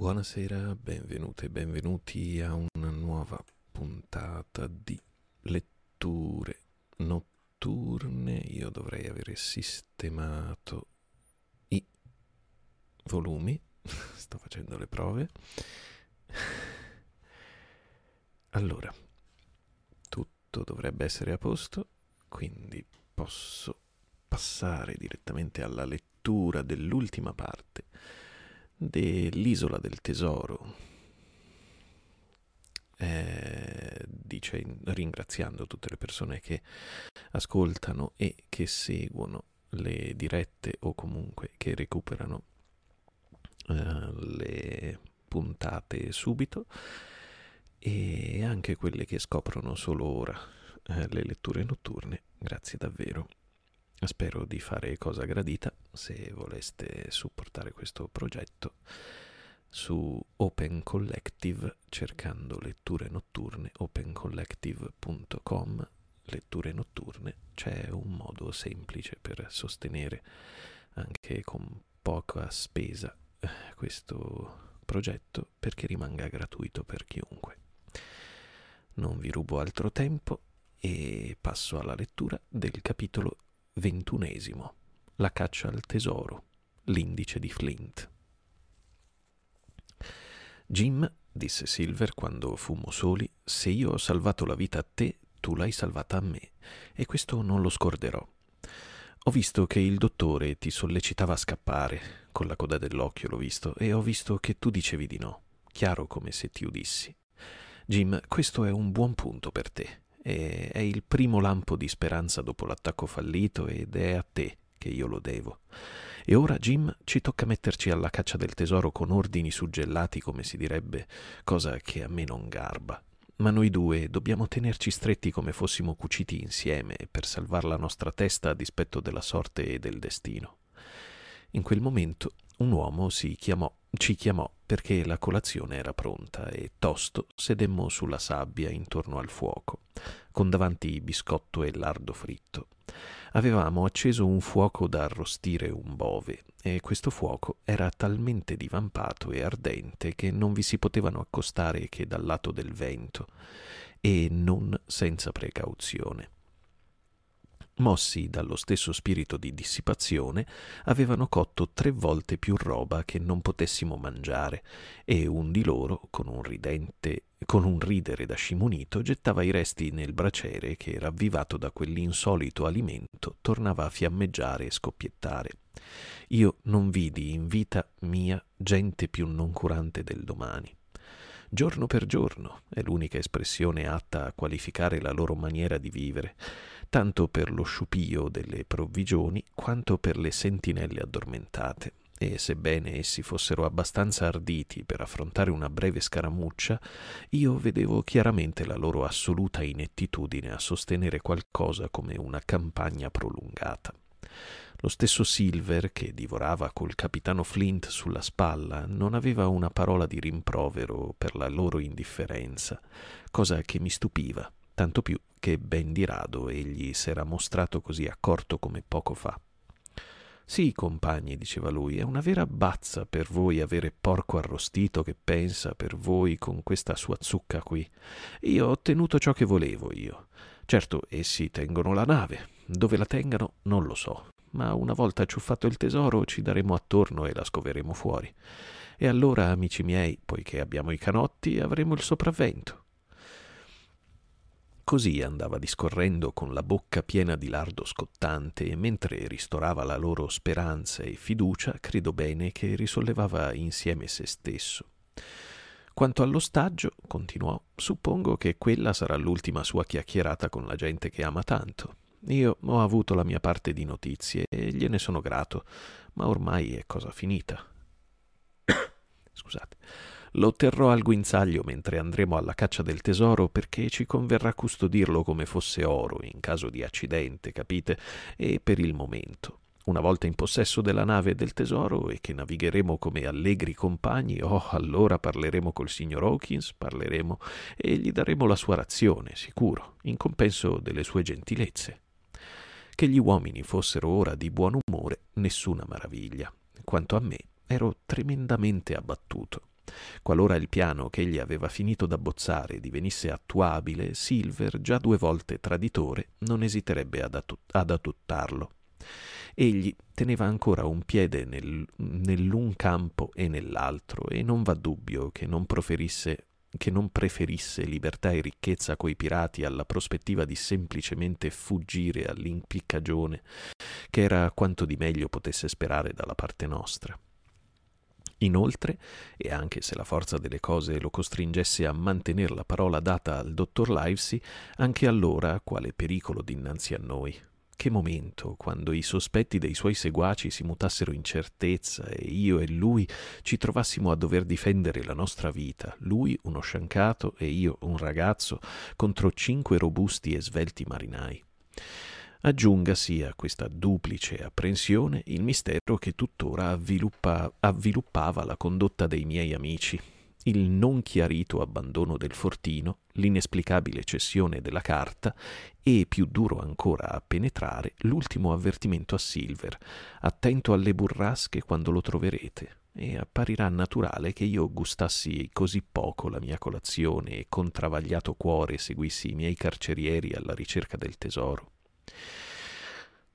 Buonasera, benvenute e benvenuti a una nuova puntata di letture notturne. Io dovrei avere sistemato i volumi, sto facendo le prove. Allora, tutto dovrebbe essere a posto, quindi posso passare direttamente alla lettura dell'ultima parte dell'Isola del Tesoro. Eh, dice ringraziando tutte le persone che ascoltano e che seguono le dirette o comunque che recuperano eh, le puntate subito e anche quelle che scoprono solo ora eh, le letture notturne. Grazie davvero. Spero di fare cosa gradita se voleste supportare questo progetto su Open Collective cercando letture notturne opencollective.com letture notturne c'è un modo semplice per sostenere anche con poca spesa eh, questo progetto perché rimanga gratuito per chiunque. Non vi rubo altro tempo e passo alla lettura del capitolo ventunesimo. La caccia al tesoro, l'indice di Flint. Jim, disse Silver quando fummo soli, se io ho salvato la vita a te, tu l'hai salvata a me, e questo non lo scorderò. Ho visto che il dottore ti sollecitava a scappare, con la coda dell'occhio l'ho visto, e ho visto che tu dicevi di no, chiaro come se ti udissi. Jim, questo è un buon punto per te è il primo lampo di speranza dopo l'attacco fallito ed è a te che io lo devo. E ora, Jim, ci tocca metterci alla caccia del tesoro con ordini suggellati, come si direbbe, cosa che a me non garba. Ma noi due dobbiamo tenerci stretti come fossimo cuciti insieme per salvare la nostra testa a dispetto della sorte e del destino. In quel momento un uomo si chiamò, ci chiamò perché la colazione era pronta e tosto sedemmo sulla sabbia intorno al fuoco, con davanti biscotto e lardo fritto. Avevamo acceso un fuoco da arrostire un bove e questo fuoco era talmente divampato e ardente che non vi si potevano accostare che dal lato del vento e non senza precauzione mossi dallo stesso spirito di dissipazione, avevano cotto tre volte più roba che non potessimo mangiare, e un di loro, con un ridente con un ridere da scimunito, gettava i resti nel braciere che, ravvivato da quell'insolito alimento, tornava a fiammeggiare e scoppiettare. Io non vidi in vita mia gente più noncurante del domani. Giorno per giorno è l'unica espressione atta a qualificare la loro maniera di vivere, tanto per lo sciupio delle provvigioni quanto per le sentinelle addormentate. E sebbene essi fossero abbastanza arditi per affrontare una breve scaramuccia, io vedevo chiaramente la loro assoluta inettitudine a sostenere qualcosa come una campagna prolungata. Lo stesso Silver, che divorava col capitano Flint sulla spalla, non aveva una parola di rimprovero per la loro indifferenza, cosa che mi stupiva, tanto più che ben di rado egli s'era mostrato così accorto come poco fa. Sì, compagni, diceva lui, è una vera bazza per voi avere porco arrostito che pensa per voi con questa sua zucca qui. Io ho ottenuto ciò che volevo io. Certo, essi tengono la nave. Dove la tengano non lo so, ma una volta ciuffato il tesoro ci daremo attorno e la scoveremo fuori. E allora, amici miei, poiché abbiamo i canotti, avremo il sopravvento. Così andava discorrendo con la bocca piena di lardo scottante e mentre ristorava la loro speranza e fiducia, credo bene che risollevava insieme se stesso. Quanto all'ostaggio, continuò, suppongo che quella sarà l'ultima sua chiacchierata con la gente che ama tanto. Io ho avuto la mia parte di notizie e gliene sono grato, ma ormai è cosa finita. Scusate. Lo terrò al guinzaglio mentre andremo alla caccia del tesoro perché ci converrà custodirlo come fosse oro in caso di accidente, capite? E per il momento. Una volta in possesso della nave e del tesoro e che navigheremo come allegri compagni, oh, allora parleremo col signor Hawkins, parleremo e gli daremo la sua razione, sicuro, in compenso delle sue gentilezze. Che gli uomini fossero ora di buon umore, nessuna maraviglia. Quanto a me, ero tremendamente abbattuto. Qualora il piano che egli aveva finito d'abbozzare divenisse attuabile, Silver, già due volte traditore, non esiterebbe ad, attut- ad adottarlo. Egli teneva ancora un piede nel, nell'un campo e nell'altro, e non va dubbio che non proferisse che non preferisse libertà e ricchezza coi pirati alla prospettiva di semplicemente fuggire all'impiccagione, che era quanto di meglio potesse sperare dalla parte nostra. Inoltre, e anche se la forza delle cose lo costringesse a mantenere la parola data al dottor Livesey, anche allora quale pericolo dinanzi a noi. Che momento, quando i sospetti dei suoi seguaci si mutassero in certezza e io e lui ci trovassimo a dover difendere la nostra vita, lui uno sciancato e io un ragazzo, contro cinque robusti e svelti marinai. Aggiungasi a questa duplice apprensione il mistero che tuttora avviluppa, avviluppava la condotta dei miei amici, il non chiarito abbandono del fortino, l'inesplicabile cessione della carta e, più duro ancora a penetrare, l'ultimo avvertimento a Silver, attento alle burrasche quando lo troverete, e apparirà naturale che io gustassi così poco la mia colazione e con travagliato cuore seguissi i miei carcerieri alla ricerca del tesoro.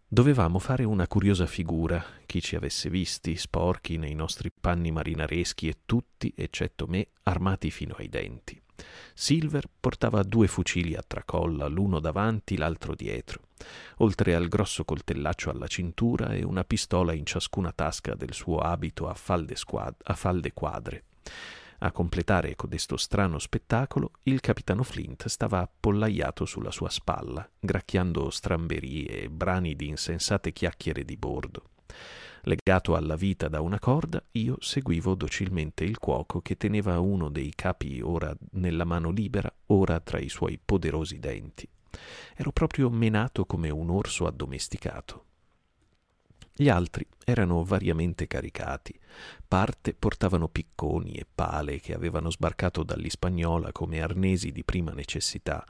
Dovevamo fare una curiosa figura, chi ci avesse visti, sporchi nei nostri panni marinareschi e tutti, eccetto me, armati fino ai denti. Silver portava due fucili a tracolla, l'uno davanti, l'altro dietro, oltre al grosso coltellaccio alla cintura e una pistola in ciascuna tasca del suo abito a falde, squad- a falde quadre. A completare codesto strano spettacolo, il capitano Flint stava appollaiato sulla sua spalla, gracchiando stramberie e brani di insensate chiacchiere di bordo. Legato alla vita da una corda, io seguivo docilmente il cuoco che teneva uno dei capi ora nella mano libera, ora tra i suoi poderosi denti. Ero proprio menato come un orso addomesticato. Gli altri erano variamente caricati. Parte portavano picconi e pale che avevano sbarcato dall'Ispagnola come arnesi di prima necessità,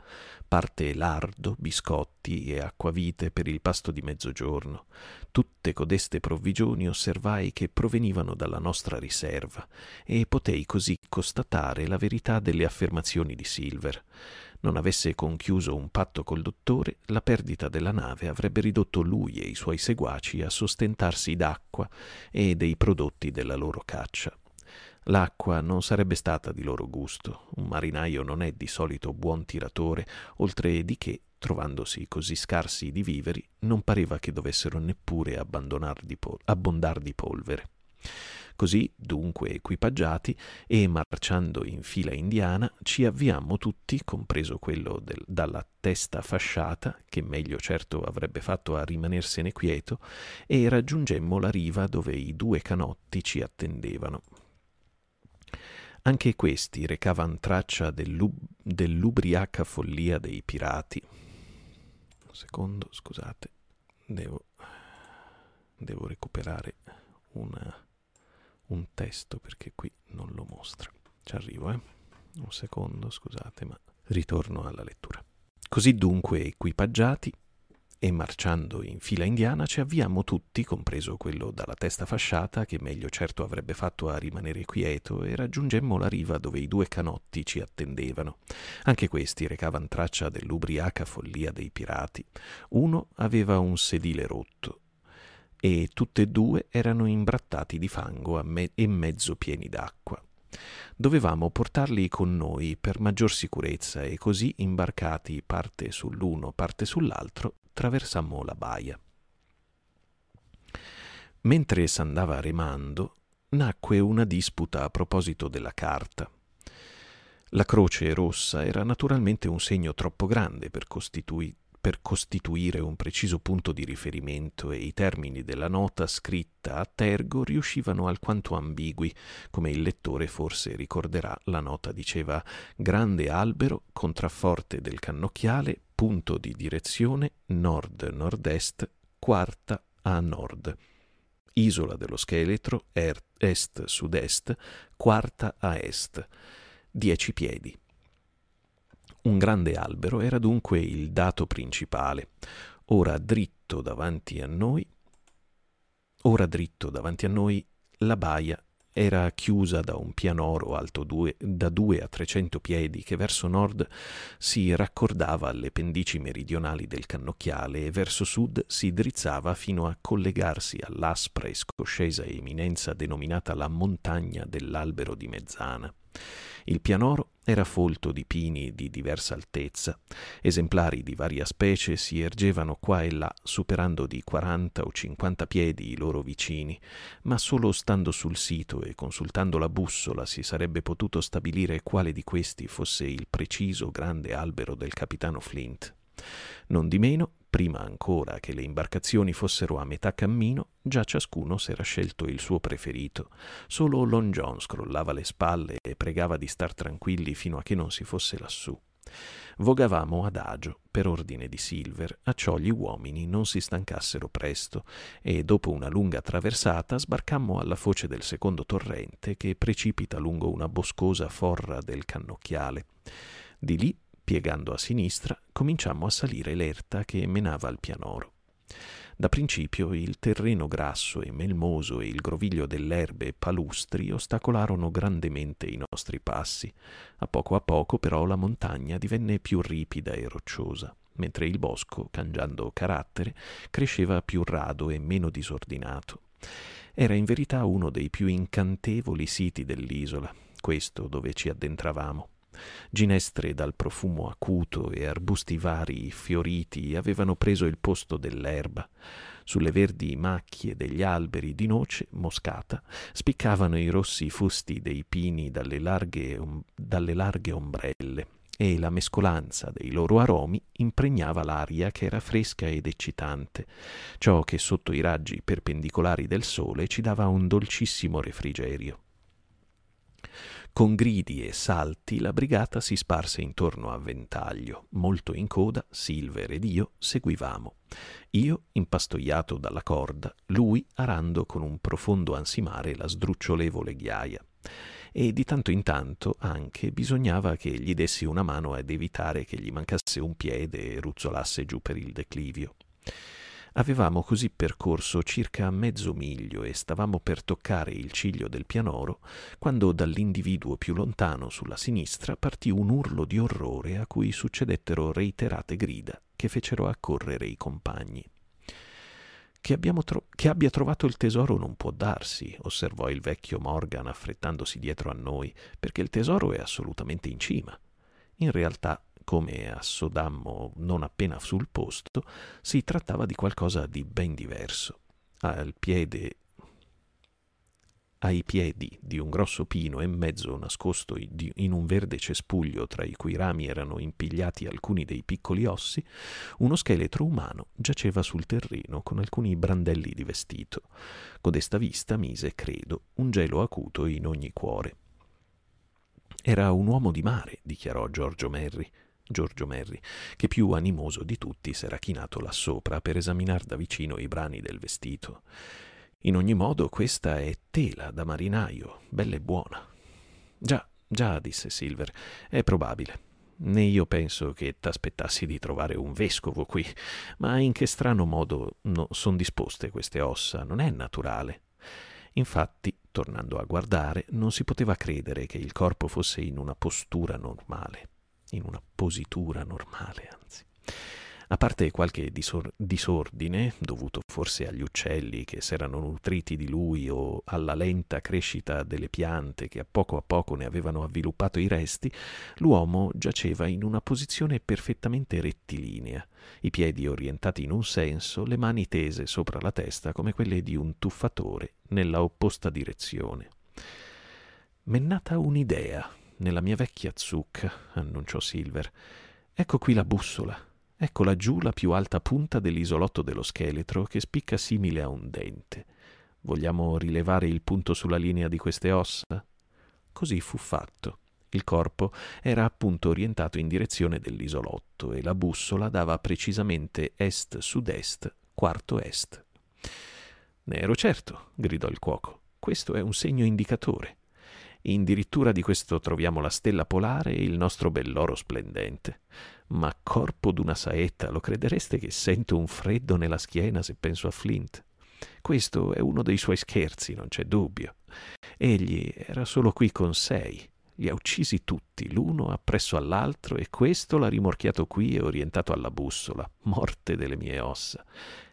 parte lardo, biscotti e acquavite per il pasto di mezzogiorno. Tutte codeste provvigioni osservai che provenivano dalla nostra riserva e potei così constatare la verità delle affermazioni di Silver non avesse conchiuso un patto col dottore, la perdita della nave avrebbe ridotto lui e i suoi seguaci a sostentarsi d'acqua e dei prodotti della loro caccia. L'acqua non sarebbe stata di loro gusto. Un marinaio non è di solito buon tiratore, oltre di che, trovandosi così scarsi di viveri, non pareva che dovessero neppure abbondar di, polvere. Così, dunque equipaggiati e marciando in fila indiana, ci avviammo tutti, compreso quello del, dalla testa fasciata, che meglio certo avrebbe fatto a rimanersene quieto, e raggiungemmo la riva dove i due canotti ci attendevano. Anche questi recavan traccia dell'ub- dell'ubriaca follia dei pirati. Un secondo, scusate, devo, devo recuperare una un testo perché qui non lo mostra. Ci arrivo, eh? Un secondo, scusate, ma ritorno alla lettura. Così dunque equipaggiati e marciando in fila indiana ci avviamo tutti, compreso quello dalla testa fasciata, che meglio certo avrebbe fatto a rimanere quieto, e raggiungemmo la riva dove i due canotti ci attendevano. Anche questi recavan traccia dell'ubriaca follia dei pirati. Uno aveva un sedile rotto e tutte e due erano imbrattati di fango me- e mezzo pieni d'acqua. Dovevamo portarli con noi per maggior sicurezza e così imbarcati parte sull'uno, parte sull'altro, traversammo la baia. Mentre s'andava remando, nacque una disputa a proposito della carta. La croce rossa era naturalmente un segno troppo grande per costituire per costituire un preciso punto di riferimento e i termini della nota scritta a tergo riuscivano alquanto ambigui, come il lettore forse ricorderà, la nota diceva grande albero, contrafforte del cannocchiale, punto di direzione nord-nord-est, quarta a nord. Isola dello scheletro, er, est-sud-est, quarta a est. Dieci piedi. Un grande albero era dunque il dato principale. Ora dritto davanti a noi, ora dritto davanti a noi la baia era chiusa da un pianoro alto due, da due a trecento piedi che verso nord si raccordava alle pendici meridionali del cannocchiale e verso sud si drizzava fino a collegarsi all'aspra e scoscesa eminenza denominata la montagna dell'albero di mezzana. Il pianoro era folto di pini di diversa altezza. Esemplari di varia specie si ergevano qua e là, superando di 40 o 50 piedi i loro vicini, ma solo stando sul sito e consultando la bussola si sarebbe potuto stabilire quale di questi fosse il preciso grande albero del capitano Flint. Non di meno, prima ancora che le imbarcazioni fossero a metà cammino, già ciascuno s'era scelto il suo preferito. Solo Long John scrollava le spalle e pregava di star tranquilli fino a che non si fosse lassù. Vogavamo adagio, per ordine di Silver, a ciò gli uomini non si stancassero presto, e dopo una lunga traversata sbarcammo alla foce del secondo torrente che precipita lungo una boscosa forra del cannocchiale. Di lì Piegando a sinistra, cominciammo a salire l'erta che menava al pianoro. Da principio il terreno grasso e melmoso e il groviglio dell'erbe palustri ostacolarono grandemente i nostri passi. A poco a poco però la montagna divenne più ripida e rocciosa, mentre il bosco, cangiando carattere, cresceva più rado e meno disordinato. Era in verità uno dei più incantevoli siti dell'isola, questo dove ci addentravamo. Ginestre dal profumo acuto e arbusti vari fioriti avevano preso il posto dell'erba. Sulle verdi macchie degli alberi di noce moscata spiccavano i rossi fusti dei pini dalle larghe, dalle larghe ombrelle e la mescolanza dei loro aromi impregnava l'aria che era fresca ed eccitante, ciò che sotto i raggi perpendicolari del sole ci dava un dolcissimo refrigerio. Con gridi e salti la brigata si sparse intorno a Ventaglio. Molto in coda, Silver ed io seguivamo. Io impastoiato dalla corda, lui arando con un profondo ansimare la sdrucciolevole ghiaia. E di tanto in tanto anche bisognava che gli dessi una mano ad evitare che gli mancasse un piede e ruzzolasse giù per il declivio. Avevamo così percorso circa mezzo miglio e stavamo per toccare il ciglio del pianoro quando dall'individuo più lontano sulla sinistra partì un urlo di orrore a cui succedettero reiterate grida che fecero accorrere i compagni. Che, tro- che, abbia trovato il tesoro non può darsi, osservò il vecchio Morgan affrettandosi dietro a noi, perché il tesoro è assolutamente in cima. In realtà come assodammo non appena sul posto, si trattava di qualcosa di ben diverso. Al piede ai piedi di un grosso pino e mezzo nascosto in un verde cespuglio tra i cui rami erano impigliati alcuni dei piccoli ossi, uno scheletro umano giaceva sul terreno con alcuni brandelli di vestito. Codesta vista mise, credo, un gelo acuto in ogni cuore. Era un uomo di mare, dichiarò Giorgio Merri. Giorgio Merri, che più animoso di tutti s'era chinato là sopra per esaminar da vicino i brani del vestito. In ogni modo questa è tela da marinaio, bella e buona. Già, già, disse Silver, è probabile. Né io penso che t'aspettassi di trovare un vescovo qui, ma in che strano modo no, son disposte queste ossa, non è naturale. Infatti, tornando a guardare, non si poteva credere che il corpo fosse in una postura normale in una positura normale, anzi. A parte qualche disor- disordine, dovuto forse agli uccelli che s'erano nutriti di lui o alla lenta crescita delle piante che a poco a poco ne avevano avviluppato i resti, l'uomo giaceva in una posizione perfettamente rettilinea, i piedi orientati in un senso, le mani tese sopra la testa come quelle di un tuffatore nella opposta direzione. M'è nata un'idea, nella mia vecchia zucca, annunciò Silver. Ecco qui la bussola. Ecco laggiù la più alta punta dell'isolotto dello scheletro che spicca simile a un dente. Vogliamo rilevare il punto sulla linea di queste ossa? Così fu fatto. Il corpo era appunto orientato in direzione dell'isolotto e la bussola dava precisamente est-sud-est, quarto est. Ne ero certo, gridò il cuoco. Questo è un segno indicatore. In dirittura di questo troviamo la stella polare e il nostro bell'oro splendente. Ma corpo d'una saetta, lo credereste che sento un freddo nella schiena se penso a Flint? Questo è uno dei suoi scherzi, non c'è dubbio. Egli era solo qui con sei. Li ha uccisi tutti, l'uno appresso all'altro, e questo l'ha rimorchiato qui e orientato alla bussola. Morte delle mie ossa.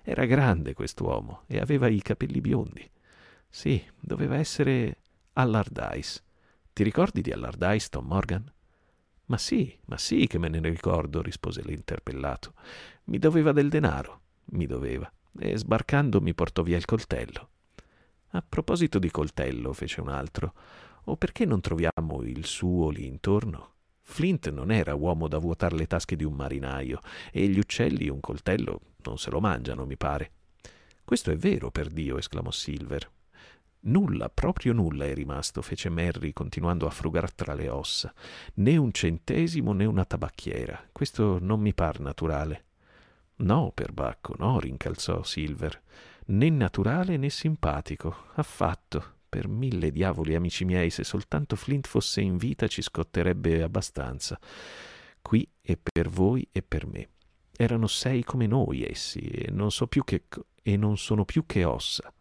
Era grande quest'uomo e aveva i capelli biondi. Sì, doveva essere Allardyce. Ti ricordi di Allardyce, Tom Morgan? Ma sì, ma sì che me ne ricordo, rispose l'interpellato. Mi doveva del denaro, mi doveva, e sbarcando mi portò via il coltello. A proposito di coltello, fece un altro, o perché non troviamo il suo lì intorno? Flint non era uomo da vuotare le tasche di un marinaio, e gli uccelli un coltello non se lo mangiano, mi pare. Questo è vero, per Dio, esclamò Silver. Nulla, proprio nulla è rimasto, fece Merry, continuando a frugar tra le ossa. Né un centesimo né una tabacchiera. Questo non mi par naturale. No, perbacco, no, rincalzò Silver. Né naturale né simpatico, affatto. Per mille diavoli, amici miei, se soltanto Flint fosse in vita ci scotterebbe abbastanza. Qui e per voi e per me. Erano sei come noi essi, e non, so più che, e non sono più che ossa.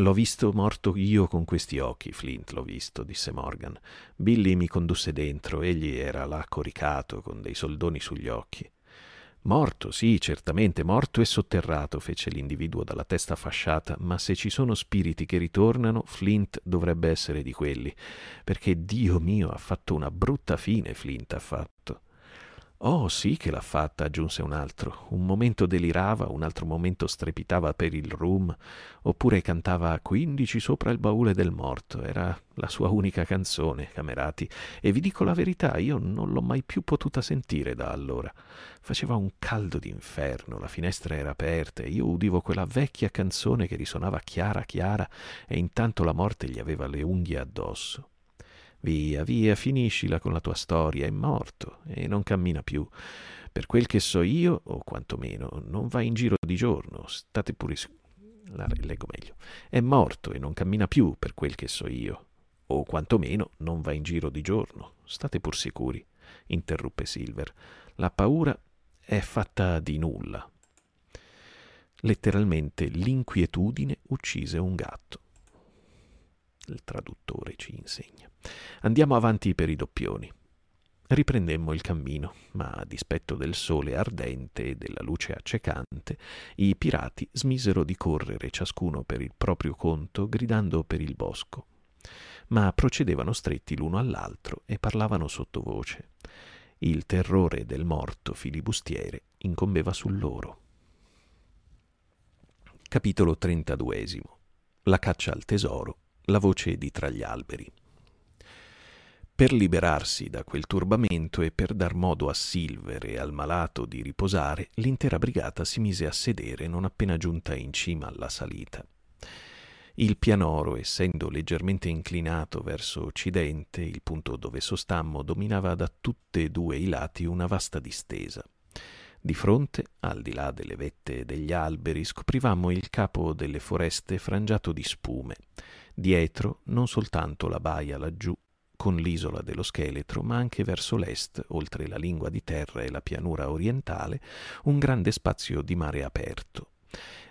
L'ho visto morto io con questi occhi, Flint, l'ho visto, disse Morgan. Billy mi condusse dentro, egli era là coricato, con dei soldoni sugli occhi. Morto, sì, certamente, morto e sotterrato, fece l'individuo dalla testa fasciata, ma se ci sono spiriti che ritornano, Flint dovrebbe essere di quelli, perché Dio mio ha fatto una brutta fine, Flint ha fatto. Oh sì che l'ha fatta, aggiunse un altro. Un momento delirava, un altro momento strepitava per il rum, oppure cantava quindici sopra il baule del morto. Era la sua unica canzone, camerati, e vi dico la verità, io non l'ho mai più potuta sentire da allora. Faceva un caldo d'inferno, la finestra era aperta e io udivo quella vecchia canzone che risuonava chiara chiara e intanto la morte gli aveva le unghie addosso. Via, via, finiscila con la tua storia, è morto e non cammina più. Per quel che so io, o quantomeno, non va in giro di giorno, state pure la leggo meglio. È morto e non cammina più, per quel che so io, o quantomeno non va in giro di giorno, state pur sicuri, interruppe Silver. La paura è fatta di nulla. Letteralmente l'inquietudine uccise un gatto. Il traduttore ci insegna. Andiamo avanti per i doppioni. Riprendemmo il cammino, ma a dispetto del sole ardente e della luce accecante, i pirati smisero di correre ciascuno per il proprio conto, gridando per il bosco. Ma procedevano stretti l'uno all'altro e parlavano sottovoce. Il terrore del morto filibustiere incombeva su loro. Capitolo 32 La caccia al tesoro, la voce di tra gli alberi. Per liberarsi da quel turbamento e per dar modo a Silver e al malato di riposare, l'intera brigata si mise a sedere non appena giunta in cima alla salita. Il pianoro, essendo leggermente inclinato verso occidente, il punto dove sostammo dominava da tutte e due i lati una vasta distesa. Di fronte, al di là delle vette degli alberi, scoprivamo il capo delle foreste frangiato di spume. Dietro non soltanto la baia laggiù, con l'isola dello scheletro, ma anche verso l'est, oltre la lingua di terra e la pianura orientale, un grande spazio di mare aperto.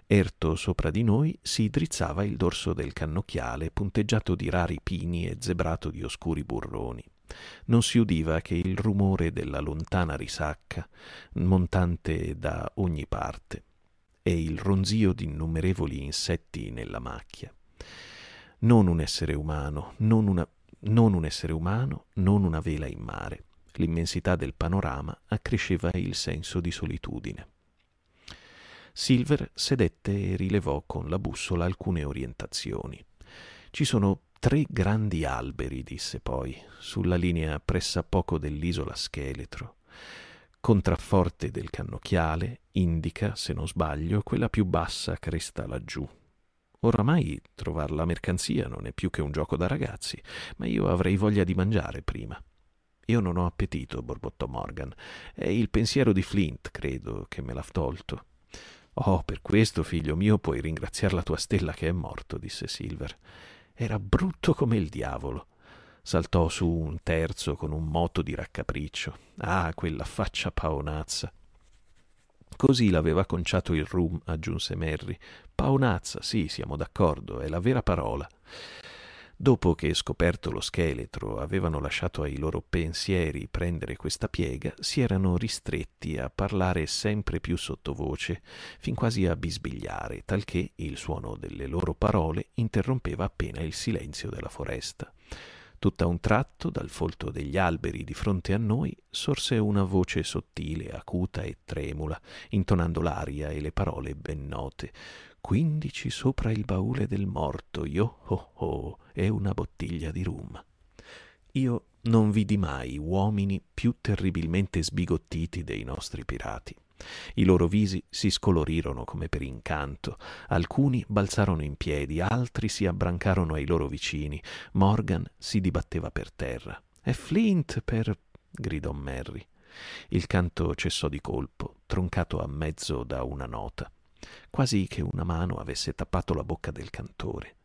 Erto sopra di noi si drizzava il dorso del cannocchiale, punteggiato di rari pini e zebrato di oscuri burroni. Non si udiva che il rumore della lontana risacca, montante da ogni parte, e il ronzio di innumerevoli insetti nella macchia. Non un essere umano, non una non un essere umano, non una vela in mare. L'immensità del panorama accresceva il senso di solitudine. Silver sedette e rilevò con la bussola alcune orientazioni. Ci sono tre grandi alberi, disse poi, sulla linea pressappoco dell'isola Scheletro. Contrafforte del cannocchiale indica, se non sbaglio, quella più bassa cresta laggiù, Oramai trovar la mercanzia non è più che un gioco da ragazzi, ma io avrei voglia di mangiare prima. Io non ho appetito, borbottò Morgan. È il pensiero di Flint, credo, che me l'ha tolto. Oh, per questo, figlio mio, puoi ringraziare la tua stella che è morto, disse Silver. Era brutto come il diavolo. Saltò su un terzo con un moto di raccapriccio. Ah, quella faccia paonazza. Così l'aveva conciato il rum, aggiunse Merry. Paonazza, sì, siamo d'accordo, è la vera parola. Dopo che, scoperto lo scheletro, avevano lasciato ai loro pensieri prendere questa piega, si erano ristretti a parlare sempre più sottovoce, fin quasi a bisbigliare, talché il suono delle loro parole interrompeva appena il silenzio della foresta. Tutt'a un tratto, dal folto degli alberi di fronte a noi, sorse una voce sottile, acuta e tremula, intonando l'aria e le parole ben note quindici sopra il baule del morto, yo ho ho, e una bottiglia di rum. Io non vidi mai uomini più terribilmente sbigottiti dei nostri pirati. I loro visi si scolorirono come per incanto, alcuni balzarono in piedi, altri si abbrancarono ai loro vicini. Morgan si dibatteva per terra. È Flint per. gridò Merry. Il canto cessò di colpo, troncato a mezzo da una nota quasi che una mano avesse tappato la bocca del cantore.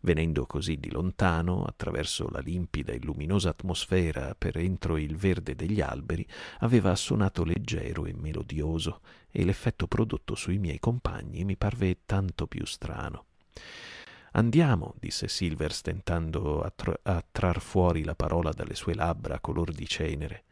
Venendo così di lontano, attraverso la limpida e luminosa atmosfera per entro il verde degli alberi, aveva suonato leggero e melodioso, e l'effetto prodotto sui miei compagni mi parve tanto più strano. Andiamo, disse Silver stentando a, tr- a trar fuori la parola dalle sue labbra color di cenere.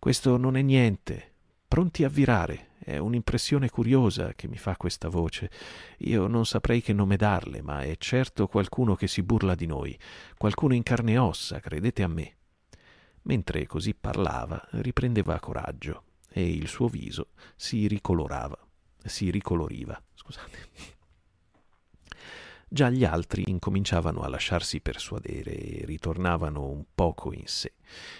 Questo non è niente. Pronti a virare. È un'impressione curiosa che mi fa questa voce. Io non saprei che nome darle, ma è certo qualcuno che si burla di noi, qualcuno in carne e ossa, credete a me. Mentre così parlava, riprendeva coraggio e il suo viso si ricolorava, si ricoloriva. Scusate. Già gli altri incominciavano a lasciarsi persuadere e ritornavano un poco in sé,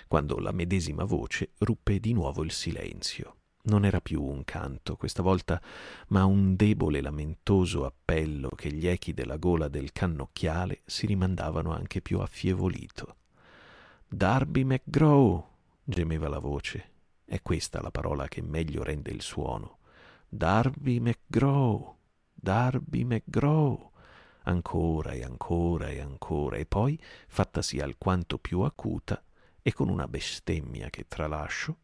quando la medesima voce ruppe di nuovo il silenzio. Non era più un canto questa volta, ma un debole lamentoso appello che gli echi della gola del cannocchiale si rimandavano anche più affievolito. Darby McGraw, gemeva la voce. È questa la parola che meglio rende il suono. Darby McGraw, Darby McGraw. Ancora e ancora e ancora, e poi, fattasi alquanto più acuta, e con una bestemmia che tralascio,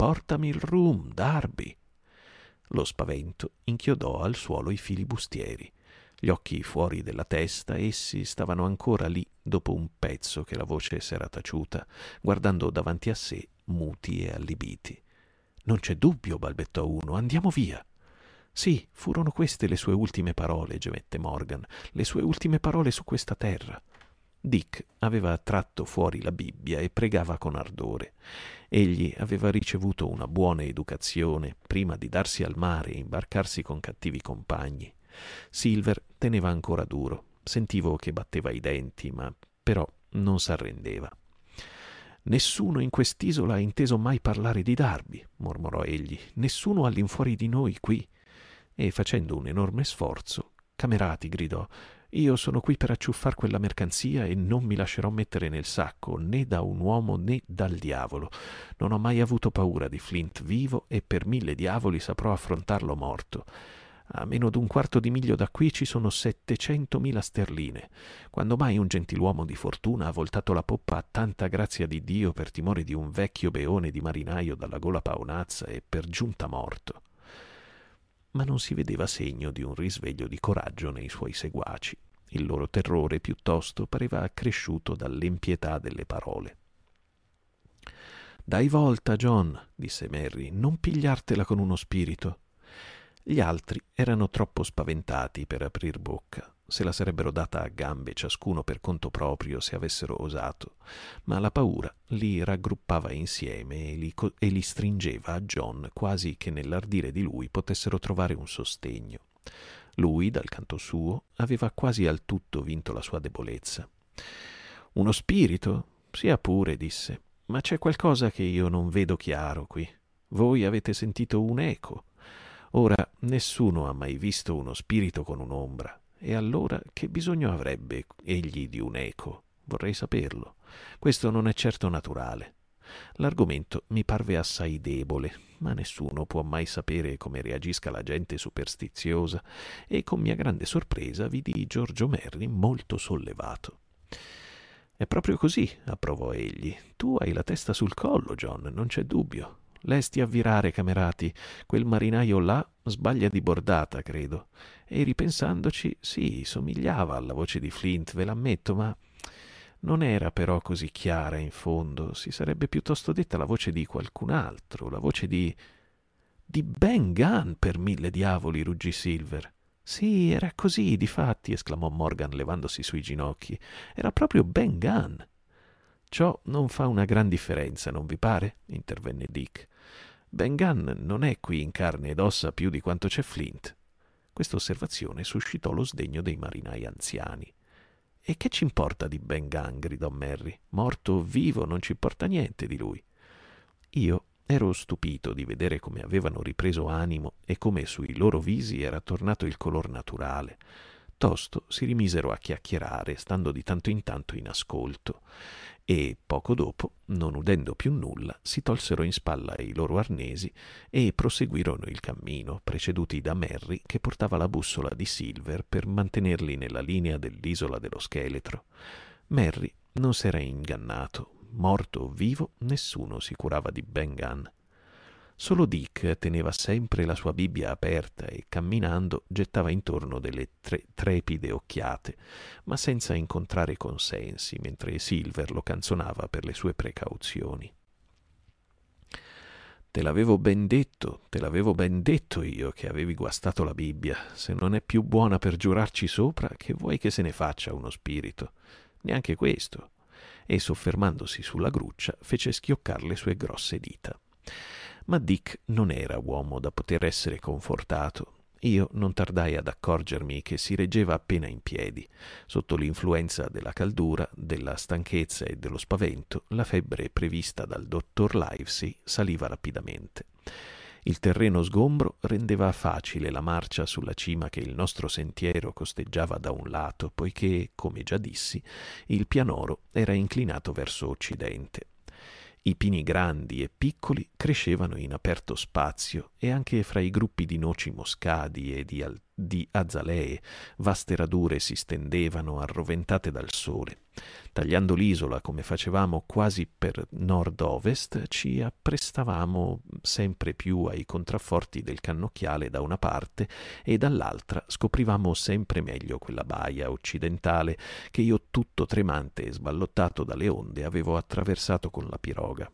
Portami il rum, Darby. Lo spavento inchiodò al suolo i filibustieri. Gli occhi fuori della testa, essi stavano ancora lì dopo un pezzo che la voce s'era taciuta, guardando davanti a sé, muti e allibiti. Non c'è dubbio, balbettò uno, andiamo via. Sì, furono queste le sue ultime parole, gemette Morgan, le sue ultime parole su questa terra. Dick aveva tratto fuori la Bibbia e pregava con ardore. Egli aveva ricevuto una buona educazione prima di darsi al mare e imbarcarsi con cattivi compagni. Silver teneva ancora duro. Sentivo che batteva i denti, ma però non s'arrendeva. Nessuno in quest'isola ha inteso mai parlare di Darby, mormorò egli. Nessuno all'infuori di noi qui. E facendo un enorme sforzo, Camerati gridò io sono qui per acciuffar quella mercanzia e non mi lascerò mettere nel sacco né da un uomo né dal diavolo. Non ho mai avuto paura di Flint vivo e per mille diavoli saprò affrontarlo morto. A meno d'un quarto di miglio da qui ci sono settecentomila sterline. Quando mai un gentiluomo di fortuna ha voltato la poppa a tanta grazia di Dio per timore di un vecchio beone di marinaio dalla gola paonazza e per giunta morto? Ma non si vedeva segno di un risveglio di coraggio nei suoi seguaci. Il loro terrore piuttosto pareva accresciuto dall'impietà delle parole. Dai volta, John, disse Mary, non pigliartela con uno spirito. Gli altri erano troppo spaventati per aprir bocca se la sarebbero data a gambe ciascuno per conto proprio se avessero osato, ma la paura li raggruppava insieme e li, co- e li stringeva a John quasi che nell'ardire di lui potessero trovare un sostegno. Lui, dal canto suo, aveva quasi al tutto vinto la sua debolezza. Uno spirito? Sia pure, disse, ma c'è qualcosa che io non vedo chiaro qui. Voi avete sentito un eco. Ora nessuno ha mai visto uno spirito con un'ombra. E allora che bisogno avrebbe egli di un eco? Vorrei saperlo. Questo non è certo naturale. L'argomento mi parve assai debole, ma nessuno può mai sapere come reagisca la gente superstiziosa, e con mia grande sorpresa vidi Giorgio Merri molto sollevato. È proprio così, approvò egli. Tu hai la testa sul collo, John, non c'è dubbio. Lesti a virare, camerati. Quel marinaio là sbaglia di bordata, credo. E ripensandoci, sì, somigliava alla voce di Flint, ve l'ammetto, ma non era però così chiara in fondo. Si sarebbe piuttosto detta la voce di qualcun altro, la voce di. di Ben Gunn, per mille diavoli, ruggì Silver. Sì, era così, difatti, esclamò Morgan levandosi sui ginocchi. Era proprio Ben Gunn. Ciò non fa una gran differenza, non vi pare? intervenne Dick. Ben Gunn non è qui in carne ed ossa più di quanto c'è Flint. Questa osservazione suscitò lo sdegno dei marinai anziani. E che ci importa di Ben Gunn? gridò Mary. Morto o vivo non ci importa niente di lui. Io ero stupito di vedere come avevano ripreso animo e come sui loro visi era tornato il color naturale. Tosto si rimisero a chiacchierare, stando di tanto in tanto in ascolto, e poco dopo, non udendo più nulla, si tolsero in spalla i loro arnesi e proseguirono il cammino, preceduti da Merry che portava la bussola di Silver per mantenerli nella linea dell'isola dello scheletro. Merry non s'era ingannato, morto o vivo, nessuno si curava di Ben Gunn. Solo Dick teneva sempre la sua Bibbia aperta e camminando gettava intorno delle tre- trepide occhiate, ma senza incontrare consensi, mentre Silver lo canzonava per le sue precauzioni. Te l'avevo ben detto, te l'avevo ben detto io che avevi guastato la Bibbia. Se non è più buona per giurarci sopra, che vuoi che se ne faccia uno spirito? Neanche questo e soffermandosi sulla gruccia fece schioccare le sue grosse dita. Ma Dick non era uomo da poter essere confortato. Io non tardai ad accorgermi che si reggeva appena in piedi. Sotto l'influenza della caldura, della stanchezza e dello spavento, la febbre prevista dal dottor Livesey saliva rapidamente. Il terreno sgombro rendeva facile la marcia sulla cima che il nostro sentiero costeggiava da un lato, poiché, come già dissi, il pianoro era inclinato verso occidente. I pini grandi e piccoli crescevano in aperto spazio e anche fra i gruppi di noci moscadi e di, di azalee vaste radure si stendevano arroventate dal sole. Tagliando l'isola come facevamo quasi per nord-ovest, ci apprestavamo sempre più ai contrafforti del cannocchiale da una parte e dall'altra scoprivamo sempre meglio quella baia occidentale che io tutto tremante e sballottato dalle onde avevo attraversato con la piroga.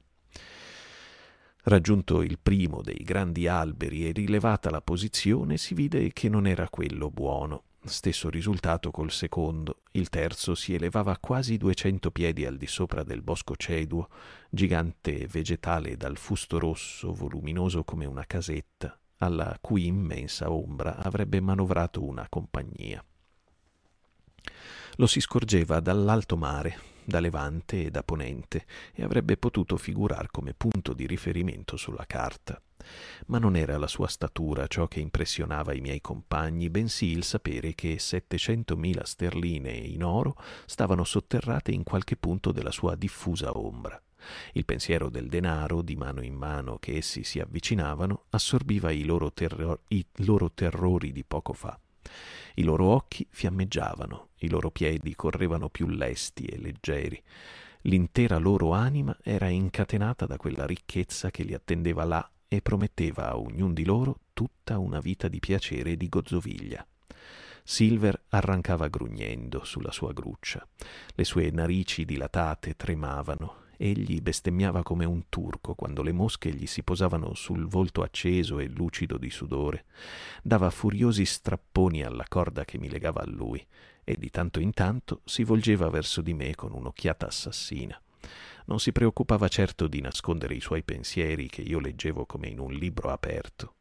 Raggiunto il primo dei grandi alberi e rilevata la posizione, si vide che non era quello buono Stesso risultato col secondo. Il terzo si elevava quasi duecento piedi al di sopra del bosco ceduo, gigante vegetale dal fusto rosso, voluminoso come una casetta, alla cui immensa ombra avrebbe manovrato una compagnia. Lo si scorgeva dall'alto mare, da levante e da ponente, e avrebbe potuto figurar come punto di riferimento sulla carta ma non era la sua statura ciò che impressionava i miei compagni, bensì il sapere che settecentomila sterline in oro stavano sotterrate in qualche punto della sua diffusa ombra. Il pensiero del denaro, di mano in mano che essi si avvicinavano, assorbiva i loro, terro- i loro terrori di poco fa. I loro occhi fiammeggiavano, i loro piedi correvano più lesti e leggeri. L'intera loro anima era incatenata da quella ricchezza che li attendeva là e prometteva a ognun di loro tutta una vita di piacere e di gozzoviglia. Silver arrancava grugnendo sulla sua gruccia. Le sue narici dilatate tremavano. Egli bestemmiava come un turco quando le mosche gli si posavano sul volto acceso e lucido di sudore. Dava furiosi strapponi alla corda che mi legava a lui e di tanto in tanto si volgeva verso di me con un'occhiata assassina non si preoccupava certo di nascondere i suoi pensieri che io leggevo come in un libro aperto.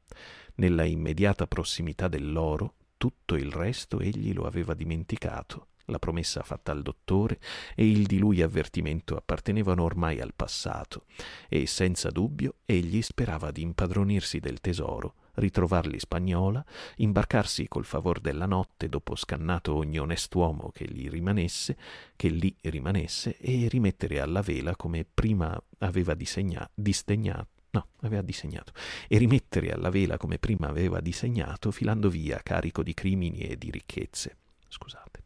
Nella immediata prossimità dell'oro, tutto il resto egli lo aveva dimenticato. La promessa fatta al dottore e il di lui avvertimento appartenevano ormai al passato, e senza dubbio egli sperava di impadronirsi del tesoro ritrovarli spagnola, imbarcarsi col favor della notte dopo scannato ogni onest'uomo che gli rimanesse, che lì rimanesse, e rimettere alla vela come prima aveva disegna- disdegnato No, aveva disegnato. E rimettere alla vela come prima aveva disegnato, filando via carico di crimini e di ricchezze. Scusate.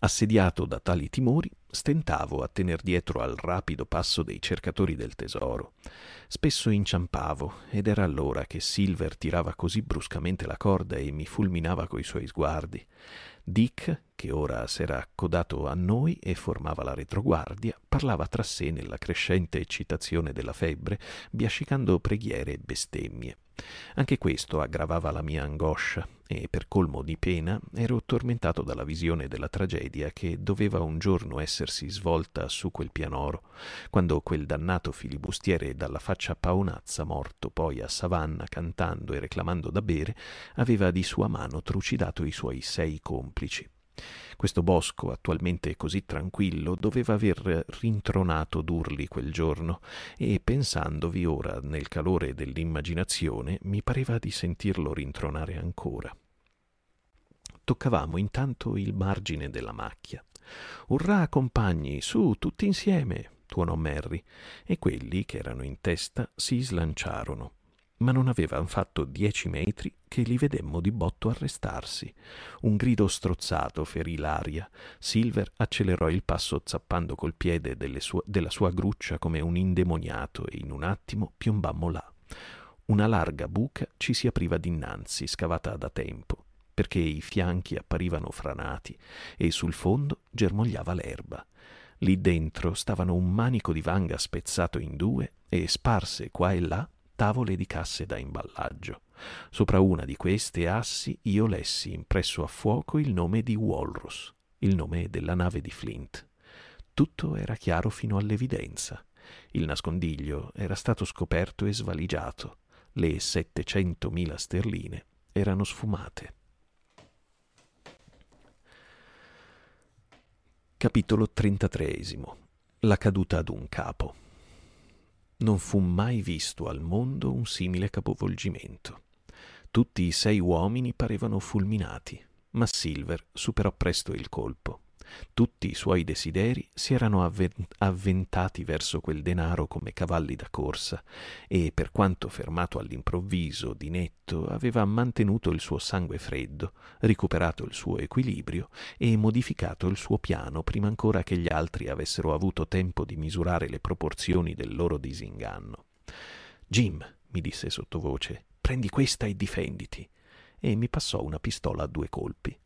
Assediato da tali timori, stentavo a tener dietro al rapido passo dei cercatori del tesoro. Spesso inciampavo ed era allora che Silver tirava così bruscamente la corda e mi fulminava coi suoi sguardi. Dick, che ora s'era accodato a noi e formava la retroguardia, parlava tra sé nella crescente eccitazione della febbre, biascicando preghiere e bestemmie. Anche questo aggravava la mia angoscia e per colmo di pena ero tormentato dalla visione della tragedia che doveva un giorno essersi svolta su quel pianoro, quando quel dannato filibustiere dalla faccia paonazza, morto poi a Savannah cantando e reclamando da bere, aveva di sua mano trucidato i suoi sei complici. Questo bosco, attualmente così tranquillo, doveva aver rintronato d'urli quel giorno, e pensandovi ora nel calore dell'immaginazione, mi pareva di sentirlo rintronare ancora. Toccavamo intanto il margine della macchia. Urrà, compagni, su, tutti insieme! tuonò Merry, e quelli che erano in testa si slanciarono ma non avevan fatto dieci metri che li vedemmo di botto arrestarsi. Un grido strozzato ferì l'aria. Silver accelerò il passo zappando col piede sue, della sua gruccia come un indemoniato e in un attimo piombammo là. Una larga buca ci si apriva dinanzi, scavata da tempo, perché i fianchi apparivano franati e sul fondo germogliava l'erba. Lì dentro stavano un manico di vanga spezzato in due e sparse qua e là tavole di casse da imballaggio. Sopra una di queste assi io lessi impresso a fuoco il nome di Walrus, il nome della nave di Flint. Tutto era chiaro fino all'evidenza. Il nascondiglio era stato scoperto e svaligiato. Le settecentomila sterline erano sfumate. Capitolo 33 La caduta ad un capo non fu mai visto al mondo un simile capovolgimento. Tutti i sei uomini parevano fulminati, ma Silver superò presto il colpo. Tutti i suoi desideri si erano avventati verso quel denaro come cavalli da corsa e, per quanto fermato all'improvviso di netto, aveva mantenuto il suo sangue freddo, recuperato il suo equilibrio e modificato il suo piano prima ancora che gli altri avessero avuto tempo di misurare le proporzioni del loro disinganno. Jim, mi disse sottovoce, prendi questa e difenditi. E mi passò una pistola a due colpi.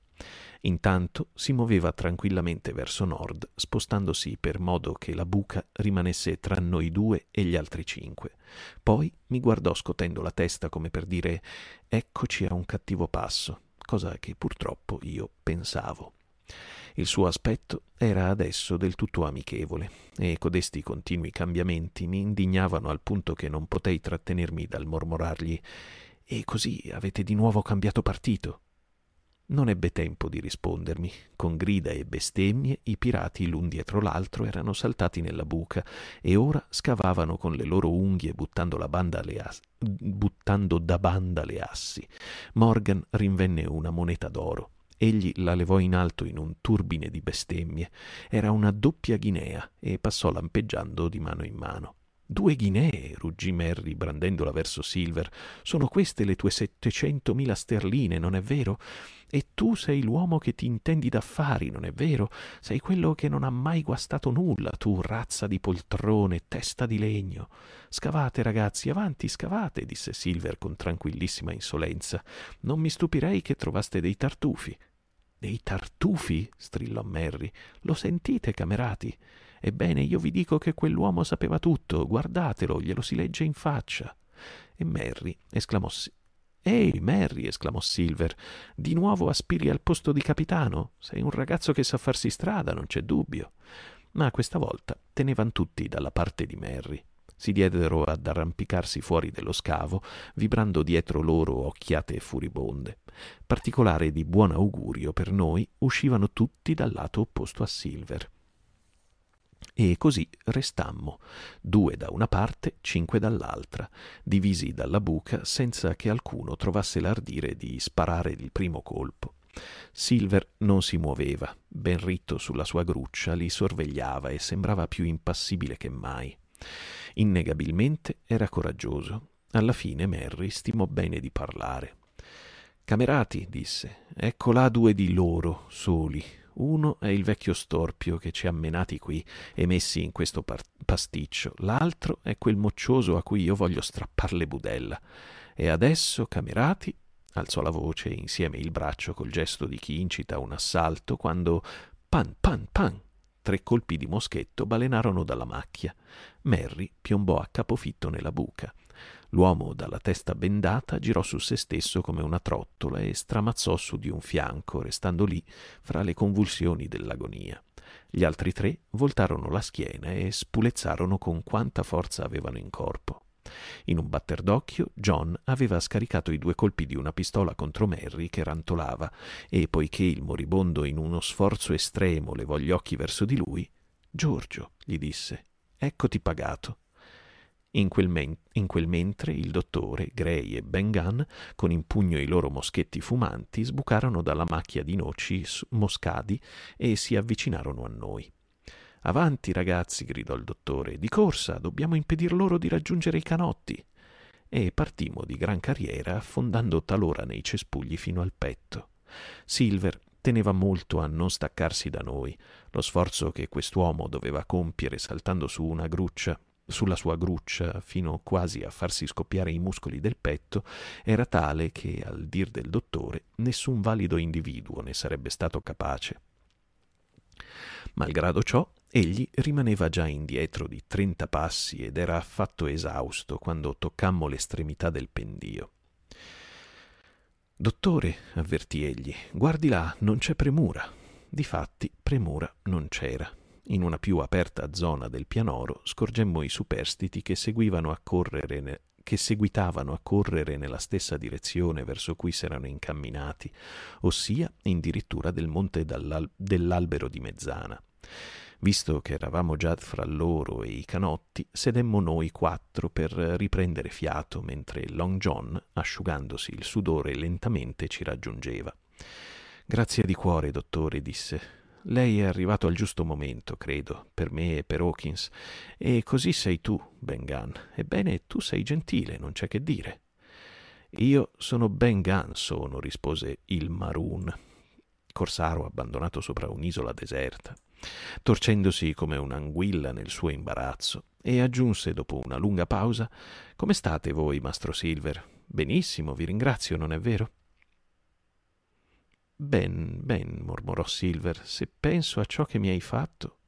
Intanto si muoveva tranquillamente verso nord, spostandosi per modo che la buca rimanesse tra noi due e gli altri cinque. Poi mi guardò scotendo la testa come per dire eccoci a un cattivo passo, cosa che purtroppo io pensavo. Il suo aspetto era adesso del tutto amichevole e codesti continui cambiamenti mi indignavano al punto che non potei trattenermi dal mormorargli E così avete di nuovo cambiato partito? Non ebbe tempo di rispondermi. Con grida e bestemmie i pirati l'un dietro l'altro erano saltati nella buca e ora scavavano con le loro unghie buttando, as- buttando da banda le assi. Morgan rinvenne una moneta d'oro. Egli la levò in alto in un turbine di bestemmie. Era una doppia ghinea e passò lampeggiando di mano in mano. Due ghinee, ruggì Merry brandendola verso Silver. Sono queste le tue settecentomila sterline, non è vero? E tu sei l'uomo che ti intendi d'affari, non è vero? Sei quello che non ha mai guastato nulla, tu razza di poltrone, testa di legno. Scavate, ragazzi, avanti, scavate, disse Silver con tranquillissima insolenza. Non mi stupirei che trovaste dei tartufi. Dei tartufi? strillò Merry. Lo sentite, camerati? Ebbene, io vi dico che quell'uomo sapeva tutto, guardatelo, glielo si legge in faccia. E Mary esclamò Ehi, Mary, esclamò Silver, di nuovo aspiri al posto di capitano? Sei un ragazzo che sa farsi strada, non c'è dubbio. Ma questa volta tenevan tutti dalla parte di Mary. Si diedero ad arrampicarsi fuori dello scavo, vibrando dietro loro occhiate furibonde. Particolare di buon augurio per noi, uscivano tutti dal lato opposto a Silver. E così restammo, due da una parte, cinque dall'altra, divisi dalla buca senza che alcuno trovasse l'ardire di sparare il primo colpo. Silver non si muoveva, ben ritto sulla sua gruccia, li sorvegliava e sembrava più impassibile che mai. Innegabilmente era coraggioso. Alla fine Merry stimò bene di parlare. Camerati, disse, ecco là due di loro, soli, Uno è il vecchio storpio che ci ha menati qui e messi in questo par- pasticcio, l'altro è quel moccioso a cui io voglio strappar le budella. E adesso, camerati, alzò la voce insieme il braccio col gesto di chi incita un assalto, quando pan pan pan tre colpi di moschetto balenarono dalla macchia. Merry piombò a capofitto nella buca. L'uomo dalla testa bendata girò su se stesso come una trottola e stramazzò su di un fianco, restando lì fra le convulsioni dell'agonia. Gli altri tre voltarono la schiena e spulezzarono con quanta forza avevano in corpo. In un batter d'occhio John aveva scaricato i due colpi di una pistola contro Mary che rantolava e poiché il moribondo in uno sforzo estremo levò gli occhi verso di lui, Giorgio, gli disse, eccoti pagato. In quel, men- in quel, mentre il dottore, Gray e Ben Gunn, con in pugno i loro moschetti fumanti, sbucarono dalla macchia di noci moscadi e si avvicinarono a noi. Avanti, ragazzi, gridò il dottore, di corsa, dobbiamo impedir loro di raggiungere i canotti. E partimmo di gran carriera, affondando talora nei cespugli fino al petto. Silver teneva molto a non staccarsi da noi. Lo sforzo che quest'uomo doveva compiere saltando su una gruccia sulla sua gruccia fino quasi a farsi scoppiare i muscoli del petto era tale che, al dir del dottore, nessun valido individuo ne sarebbe stato capace. Malgrado ciò, egli rimaneva già indietro di trenta passi ed era affatto esausto quando toccammo l'estremità del pendio. Dottore, avvertì egli, guardi là, non c'è premura. Difatti, premura non c'era. In una più aperta zona del pianoro scorgemmo i superstiti che seguivano ne- che seguitavano a correre nella stessa direzione verso cui s'erano incamminati, ossia addirittura del monte dell'albero di mezzana. Visto che eravamo già fra loro e i canotti, sedemmo noi quattro per riprendere fiato, mentre Long John, asciugandosi il sudore lentamente, ci raggiungeva. Grazie di cuore, dottore, disse. Lei è arrivato al giusto momento, credo, per me e per Hawkins. E così sei tu, Ben Gunn. Ebbene, tu sei gentile, non c'è che dire. Io sono Ben Gunn, sono, rispose il Maroon, corsaro abbandonato sopra un'isola deserta, torcendosi come un'anguilla nel suo imbarazzo, e aggiunse dopo una lunga pausa Come state voi, mastro Silver? Benissimo, vi ringrazio, non è vero? Ben, ben, mormorò Silver, se penso a ciò che mi hai fatto.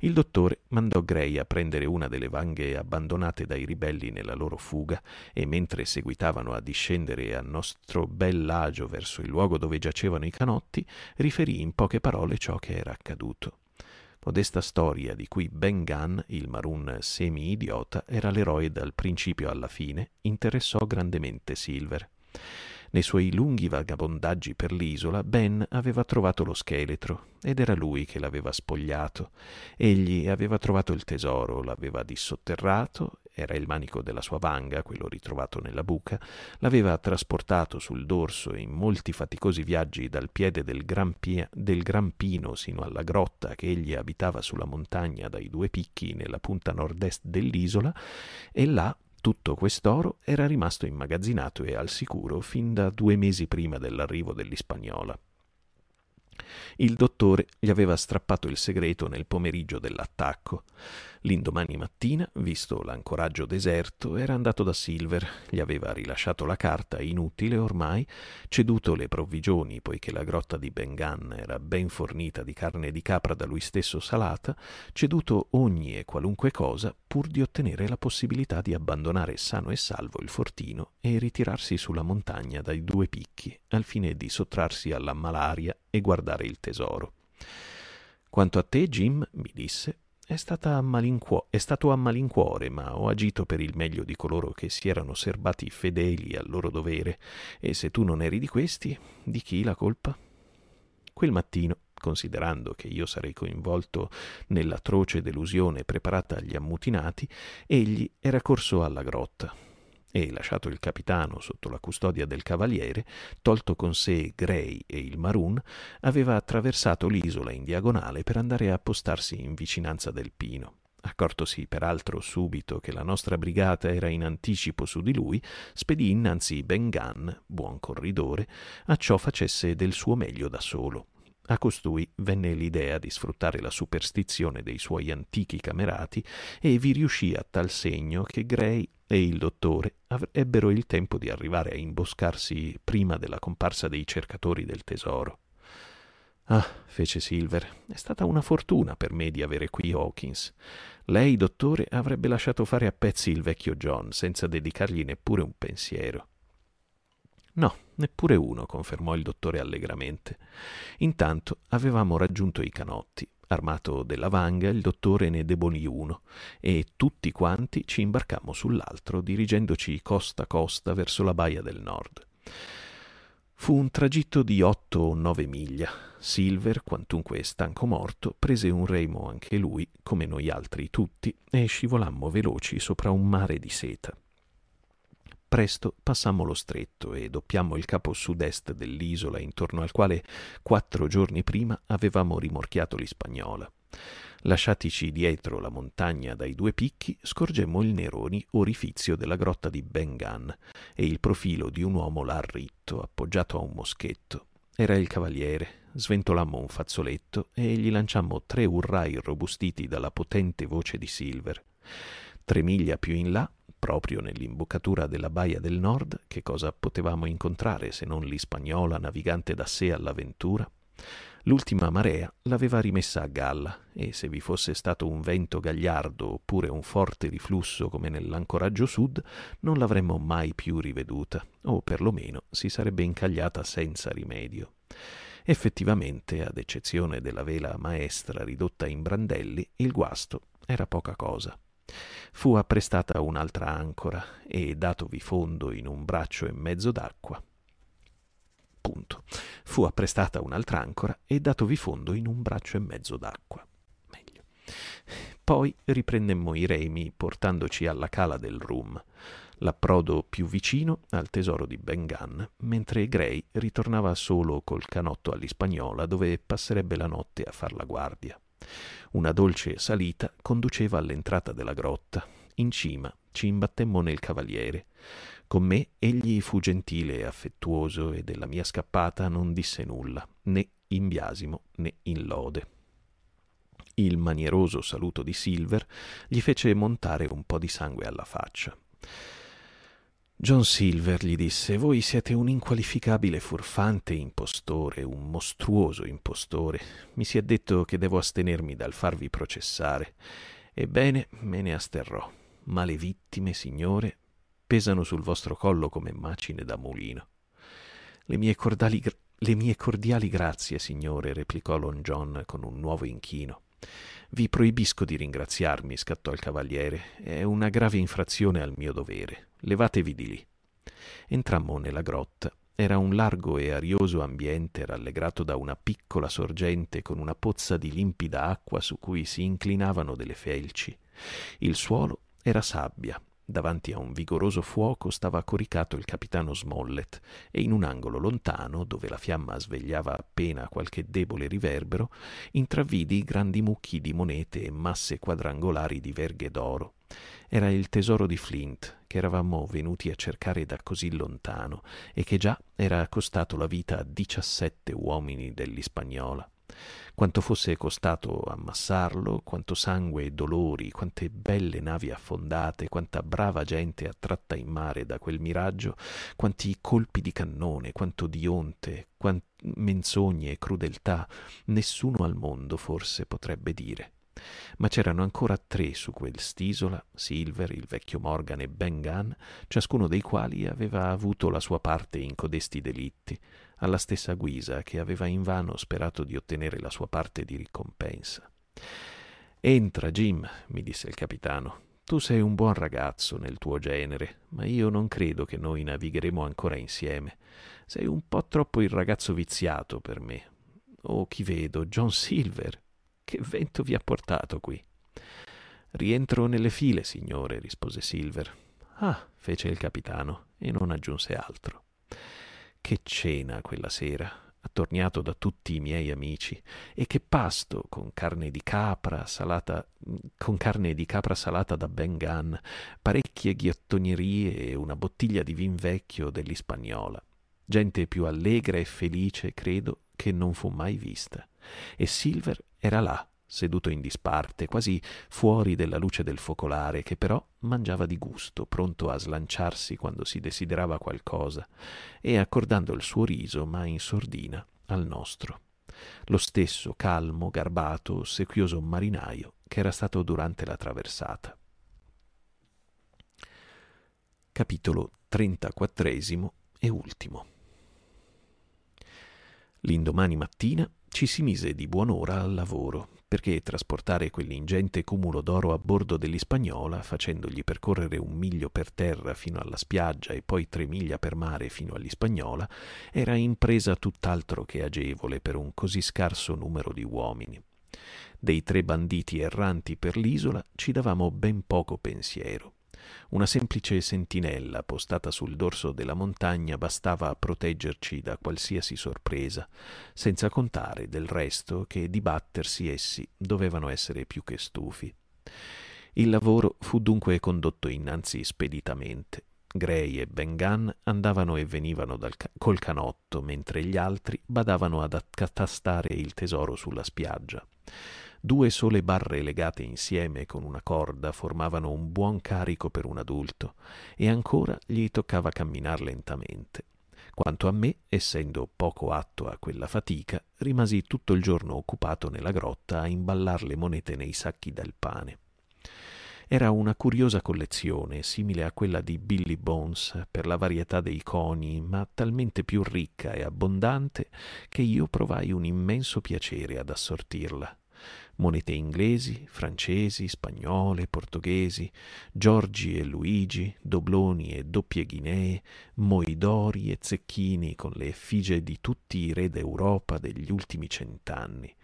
Il dottore mandò Gray a prendere una delle vanghe abbandonate dai ribelli nella loro fuga e mentre seguitavano a discendere a nostro bell'agio verso il luogo dove giacevano i canotti, riferì in poche parole ciò che era accaduto. Modesta storia di cui Ben Gunn, il maroon semi-idiota, era l'eroe dal principio alla fine, interessò grandemente Silver. Nei suoi lunghi vagabondaggi per l'isola, Ben aveva trovato lo scheletro ed era lui che l'aveva spogliato. Egli aveva trovato il tesoro, l'aveva dissotterrato, era il manico della sua vanga, quello ritrovato nella buca, l'aveva trasportato sul dorso in molti faticosi viaggi dal piede del gran, pia- del gran pino sino alla grotta che egli abitava sulla montagna dai due picchi nella punta nord-est dell'isola, e là tutto quest'oro era rimasto immagazzinato e al sicuro fin da due mesi prima dell'arrivo dell'Ispagnola. Il dottore gli aveva strappato il segreto nel pomeriggio dell'attacco. L'indomani mattina, visto l'ancoraggio deserto, era andato da Silver, gli aveva rilasciato la carta inutile ormai, ceduto le provvigioni poiché la grotta di Bengan era ben fornita di carne di capra da lui stesso salata, ceduto ogni e qualunque cosa pur di ottenere la possibilità di abbandonare sano e salvo il fortino e ritirarsi sulla montagna dai due picchi, al fine di sottrarsi alla malaria e guardare il tesoro. Quanto a te, Jim, mi disse, è, è, stato a malincuore, ma ho agito per il meglio di coloro che si erano serbati fedeli al loro dovere, e se tu non eri di questi, di chi la colpa? Quel mattino, considerando che io sarei coinvolto nell'atroce delusione preparata agli ammutinati, egli era corso alla grotta e, lasciato il capitano sotto la custodia del cavaliere, tolto con sé Gray e il Maroon, aveva attraversato l'isola in diagonale per andare a postarsi in vicinanza del Pino. Accortosi peraltro subito che la nostra brigata era in anticipo su di lui, spedì innanzi Ben Gunn, buon corridore, a ciò facesse del suo meglio da solo. A costui venne l'idea di sfruttare la superstizione dei suoi antichi camerati e vi riuscì a tal segno che Gray e il dottore ebbero il tempo di arrivare a imboscarsi prima della comparsa dei cercatori del tesoro. Ah, fece Silver, è stata una fortuna per me di avere qui Hawkins. Lei, dottore, avrebbe lasciato fare a pezzi il vecchio John senza dedicargli neppure un pensiero. No, neppure uno, confermò il dottore allegramente. Intanto avevamo raggiunto i canotti. Armato della vanga, il dottore ne debolì uno e tutti quanti ci imbarcammo sull'altro, dirigendoci costa a costa verso la baia del nord. Fu un tragitto di otto o nove miglia. Silver, quantunque stanco morto, prese un remo anche lui, come noi altri tutti, e scivolammo veloci sopra un mare di seta. Presto passammo lo stretto e doppiammo il capo sud-est dell'isola intorno al quale quattro giorni prima avevamo rimorchiato l'Ispagnola. Lasciatici dietro la montagna dai due picchi, scorgemmo il neroni orifizio della grotta di Bengan e il profilo di un uomo là ritto, appoggiato a un moschetto. Era il cavaliere. Sventolammo un fazzoletto e gli lanciammo tre urrai irrobustiti dalla potente voce di Silver. Tre miglia più in là proprio nell'imboccatura della baia del nord, che cosa potevamo incontrare se non l'Ispagnola navigante da sé all'avventura? L'ultima marea l'aveva rimessa a galla e se vi fosse stato un vento gagliardo oppure un forte riflusso come nell'ancoraggio sud, non l'avremmo mai più riveduta, o perlomeno si sarebbe incagliata senza rimedio. Effettivamente, ad eccezione della vela maestra ridotta in brandelli, il guasto era poca cosa. Fu apprestata un'altra ancora e datovi fondo in un braccio e mezzo d'acqua. Punto. Fu apprestata un'altra ancora e datovi fondo in un braccio e mezzo d'acqua. Meglio. Poi riprendemmo i remi portandoci alla cala del Rum, l'approdo più vicino al tesoro di Bengan, mentre Gray ritornava solo col canotto all'Ispagnola dove passerebbe la notte a far la guardia. Una dolce salita conduceva all'entrata della grotta. In cima ci imbattemmo nel cavaliere. Con me egli fu gentile e affettuoso e della mia scappata non disse nulla, né in biasimo né in lode. Il manieroso saluto di Silver gli fece montare un po' di sangue alla faccia. John Silver gli disse, voi siete un inqualificabile furfante impostore, un mostruoso impostore. Mi si è detto che devo astenermi dal farvi processare. Ebbene, me ne asterrò. Ma le vittime, signore, pesano sul vostro collo come macine da mulino. Le mie, cordali, le mie cordiali grazie, signore, replicò Lon John con un nuovo inchino. Vi proibisco di ringraziarmi, scattò il cavaliere. È una grave infrazione al mio dovere. Levatevi di lì. Entrammo nella grotta. Era un largo e arioso ambiente rallegrato da una piccola sorgente con una pozza di limpida acqua su cui si inclinavano delle felci. Il suolo era sabbia, Davanti a un vigoroso fuoco stava coricato il capitano Smollett e in un angolo lontano, dove la fiamma svegliava appena qualche debole riverbero, intravvidi grandi mucchi di monete e masse quadrangolari di verghe d'oro. Era il tesoro di Flint, che eravamo venuti a cercare da così lontano e che già era costato la vita a diciassette uomini dell'Ispagnola quanto fosse costato ammassarlo, quanto sangue e dolori, quante belle navi affondate, quanta brava gente attratta in mare da quel miraggio, quanti colpi di cannone, quanto di onte, quante menzogne e crudeltà, nessuno al mondo forse potrebbe dire. Ma c'erano ancora tre su quel st'isola, Silver, il vecchio Morgan e Ben Gunn, ciascuno dei quali aveva avuto la sua parte in codesti delitti, alla stessa guisa che aveva invano sperato di ottenere la sua parte di ricompensa. Entra, Jim, mi disse il capitano. Tu sei un buon ragazzo nel tuo genere, ma io non credo che noi navigheremo ancora insieme. Sei un po' troppo il ragazzo viziato per me. Oh, chi vedo? John Silver. Che vento vi ha portato qui? Rientro nelle file, signore, rispose Silver. Ah, fece il capitano e non aggiunse altro. Che cena quella sera, attorniato da tutti i miei amici, e che pasto con carne di capra salata, con carne di capra salata da Ben parecchie ghiottonerie e una bottiglia di vin vecchio dell'Ispagnola. gente più allegra e felice, credo, che non fu mai vista. E Silver era là, seduto in disparte, quasi fuori della luce del focolare, che però mangiava di gusto, pronto a slanciarsi quando si desiderava qualcosa, e accordando il suo riso, ma in sordina, al nostro. Lo stesso calmo, garbato, ossequioso marinaio che era stato durante la traversata. Capitolo 34 e ultimo. L'indomani mattina ci si mise di buon'ora al lavoro, perché trasportare quell'ingente cumulo d'oro a bordo dell'Ispagnola, facendogli percorrere un miglio per terra fino alla spiaggia e poi tre miglia per mare fino all'Ispagnola, era impresa tutt'altro che agevole per un così scarso numero di uomini. Dei tre banditi erranti per l'isola ci davamo ben poco pensiero. Una semplice sentinella postata sul dorso della montagna bastava a proteggerci da qualsiasi sorpresa, senza contare del resto che dibattersi essi dovevano essere più che stufi. Il lavoro fu dunque condotto innanzi speditamente. Gray e Ben Gunn andavano e venivano ca- col canotto, mentre gli altri badavano ad accatastare il tesoro sulla spiaggia. Due sole barre legate insieme con una corda formavano un buon carico per un adulto, e ancora gli toccava camminar lentamente. Quanto a me, essendo poco atto a quella fatica, rimasi tutto il giorno occupato nella grotta a imballar le monete nei sacchi del pane. Era una curiosa collezione, simile a quella di Billy Bones per la varietà dei coni, ma talmente più ricca e abbondante che io provai un immenso piacere ad assortirla monete inglesi, francesi, spagnole, portoghesi, Giorgi e Luigi, dobloni e doppie ghinee, moidori e zecchini con le effigie di tutti i re d'Europa degli ultimi cent'anni,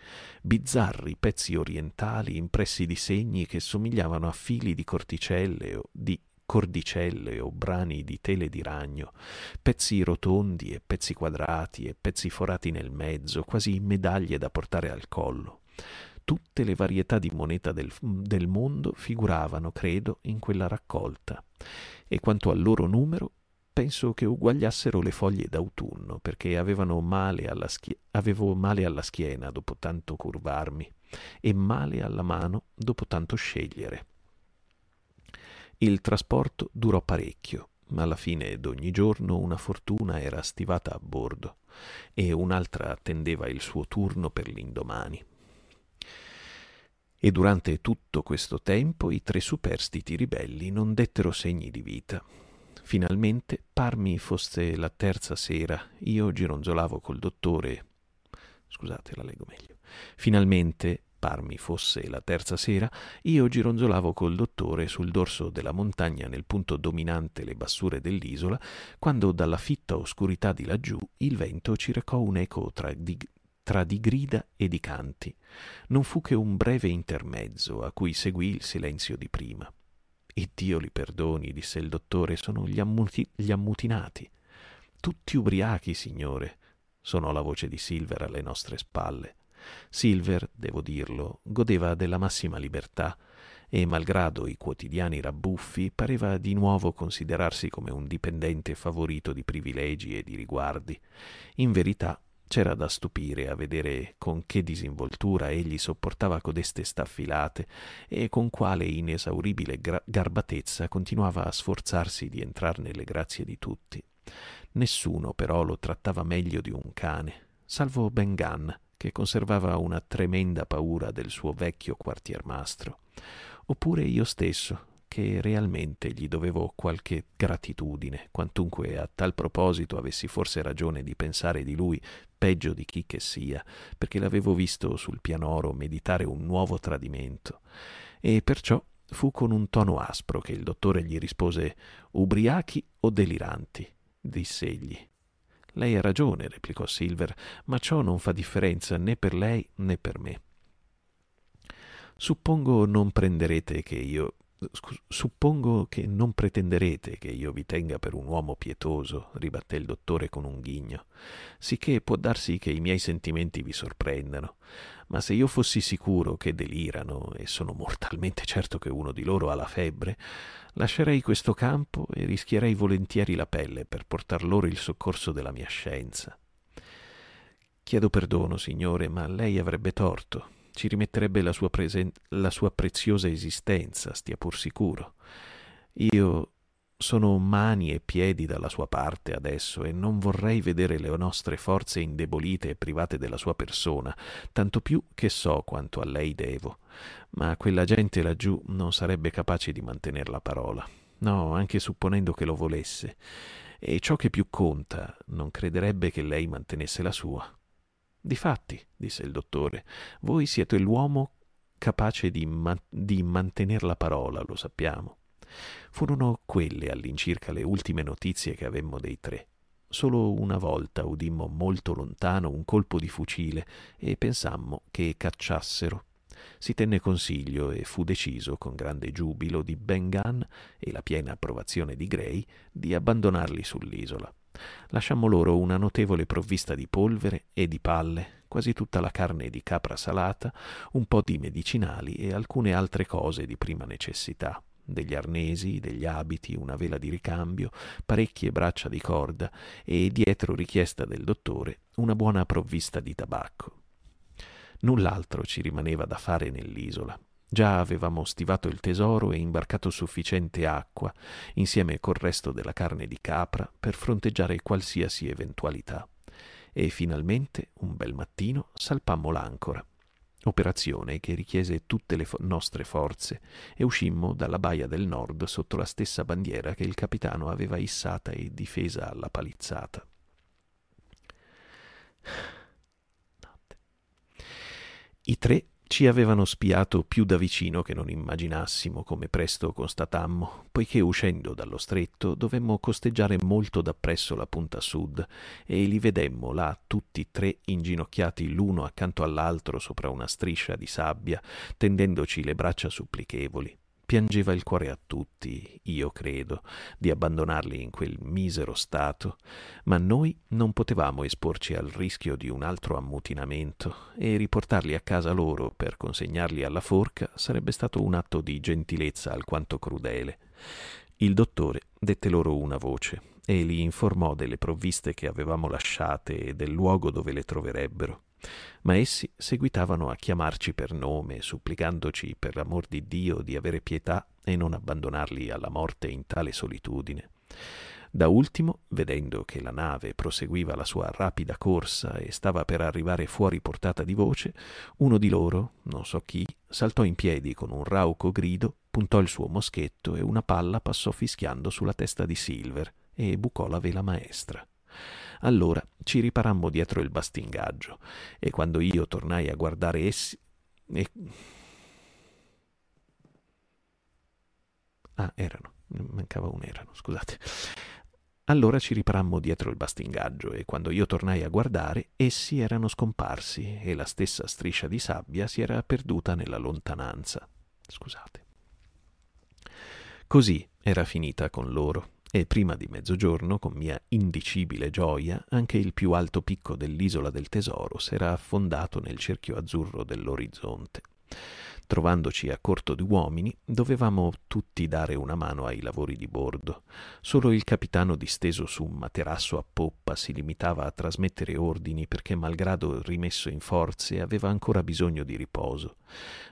bizzarri pezzi orientali impressi di segni che somigliavano a fili di corticelle o di cordicelle o brani di tele di ragno, pezzi rotondi e pezzi quadrati e pezzi forati nel mezzo, quasi medaglie da portare al collo tutte le varietà di moneta del, del mondo figuravano, credo, in quella raccolta, e quanto al loro numero, penso che uguagliassero le foglie d'autunno, perché male schie- avevo male alla schiena dopo tanto curvarmi e male alla mano dopo tanto scegliere. Il trasporto durò parecchio, ma alla fine d'ogni giorno una fortuna era stivata a bordo e un'altra attendeva il suo turno per l'indomani. E durante tutto questo tempo i tre superstiti ribelli non dettero segni di vita. Finalmente, parmi fosse la terza sera, io gironzolavo col dottore. Scusate, la leggo meglio. Finalmente, parmi fosse la terza sera, io gironzolavo col dottore sul dorso della montagna nel punto dominante le bassure dell'isola, quando dalla fitta oscurità di laggiù il vento ci recò un eco tra di, tra di grida e di canti. Non fu che un breve intermezzo a cui seguì il silenzio di prima. E Dio li perdoni, disse il dottore, sono gli, ammuti- gli ammutinati. Tutti ubriachi, signore, sonò la voce di Silver alle nostre spalle. Silver, devo dirlo, godeva della massima libertà e, malgrado i quotidiani rabbuffi, pareva di nuovo considerarsi come un dipendente favorito di privilegi e di riguardi. In verità, c'era da stupire a vedere con che disinvoltura egli sopportava codeste staffilate e con quale inesauribile gra- garbatezza continuava a sforzarsi di entrar nelle grazie di tutti. Nessuno però lo trattava meglio di un cane, salvo Ben Gunn, che conservava una tremenda paura del suo vecchio quartiermastro, oppure io stesso, che realmente gli dovevo qualche gratitudine, quantunque a tal proposito avessi forse ragione di pensare di lui peggio di chi che sia, perché l'avevo visto sul pianoro meditare un nuovo tradimento. E perciò fu con un tono aspro che il dottore gli rispose Ubriachi o deliranti? diss'egli. Lei ha ragione, replicò Silver, ma ciò non fa differenza né per lei né per me. Suppongo non prenderete che io Suppongo che non pretenderete che io vi tenga per un uomo pietoso, ribatté il dottore con un ghigno, sicché può darsi che i miei sentimenti vi sorprendano, ma se io fossi sicuro che delirano, e sono mortalmente certo che uno di loro ha la febbre, lascerei questo campo e rischierei volentieri la pelle per portar loro il soccorso della mia scienza. Chiedo perdono, signore, ma lei avrebbe torto ci rimetterebbe la sua, presen- la sua preziosa esistenza, stia pur sicuro. Io sono mani e piedi dalla sua parte adesso e non vorrei vedere le nostre forze indebolite e private della sua persona, tanto più che so quanto a lei devo. Ma quella gente laggiù non sarebbe capace di mantenere la parola. No, anche supponendo che lo volesse. E ciò che più conta, non crederebbe che lei mantenesse la sua. Difatti, disse il dottore, voi siete l'uomo capace di, man- di mantenere la parola, lo sappiamo. Furono quelle all'incirca le ultime notizie che avemmo dei tre. Solo una volta udimmo molto lontano un colpo di fucile e pensammo che cacciassero. Si tenne consiglio e fu deciso, con grande giubilo di Ben Gunn e la piena approvazione di Gray, di abbandonarli sull'isola. Lasciammo loro una notevole provvista di polvere e di palle, quasi tutta la carne di capra salata, un po' di medicinali e alcune altre cose di prima necessità degli arnesi, degli abiti, una vela di ricambio, parecchie braccia di corda e, dietro richiesta del dottore, una buona provvista di tabacco. Null'altro ci rimaneva da fare nell'isola. Già avevamo stivato il tesoro e imbarcato sufficiente acqua, insieme col resto della carne di capra, per fronteggiare qualsiasi eventualità. E finalmente, un bel mattino, salpammo l'ancora. Operazione che richiese tutte le fo- nostre forze e uscimmo dalla baia del nord sotto la stessa bandiera che il capitano aveva issata e difesa alla palizzata. I tre ci avevano spiato più da vicino che non immaginassimo, come presto constatammo, poiché uscendo dallo stretto dovemmo costeggiare molto dappresso la punta sud e li vedemmo là tutti tre inginocchiati l'uno accanto all'altro sopra una striscia di sabbia, tendendoci le braccia supplichevoli. Piangeva il cuore a tutti, io credo, di abbandonarli in quel misero stato, ma noi non potevamo esporci al rischio di un altro ammutinamento e riportarli a casa loro per consegnarli alla forca sarebbe stato un atto di gentilezza alquanto crudele. Il dottore dette loro una voce e li informò delle provviste che avevamo lasciate e del luogo dove le troverebbero ma essi seguitavano a chiamarci per nome, supplicandoci per l'amor di Dio di avere pietà e non abbandonarli alla morte in tale solitudine. Da ultimo, vedendo che la nave proseguiva la sua rapida corsa e stava per arrivare fuori portata di voce, uno di loro, non so chi, saltò in piedi con un rauco grido, puntò il suo moschetto e una palla passò fischiando sulla testa di Silver e bucò la vela maestra. Allora ci riparammo dietro il bastingaggio e quando io tornai a guardare essi... E... Ah, erano, mancava un erano, scusate. Allora ci riparammo dietro il bastingaggio e quando io tornai a guardare, essi erano scomparsi e la stessa striscia di sabbia si era perduta nella lontananza. Scusate. Così era finita con loro e prima di mezzogiorno, con mia indicibile gioia, anche il più alto picco dell'isola del tesoro s'era affondato nel cerchio azzurro dell'orizzonte. Trovandoci a corto di uomini, dovevamo tutti dare una mano ai lavori di bordo. Solo il capitano disteso su un materasso a poppa si limitava a trasmettere ordini perché, malgrado rimesso in forze, aveva ancora bisogno di riposo.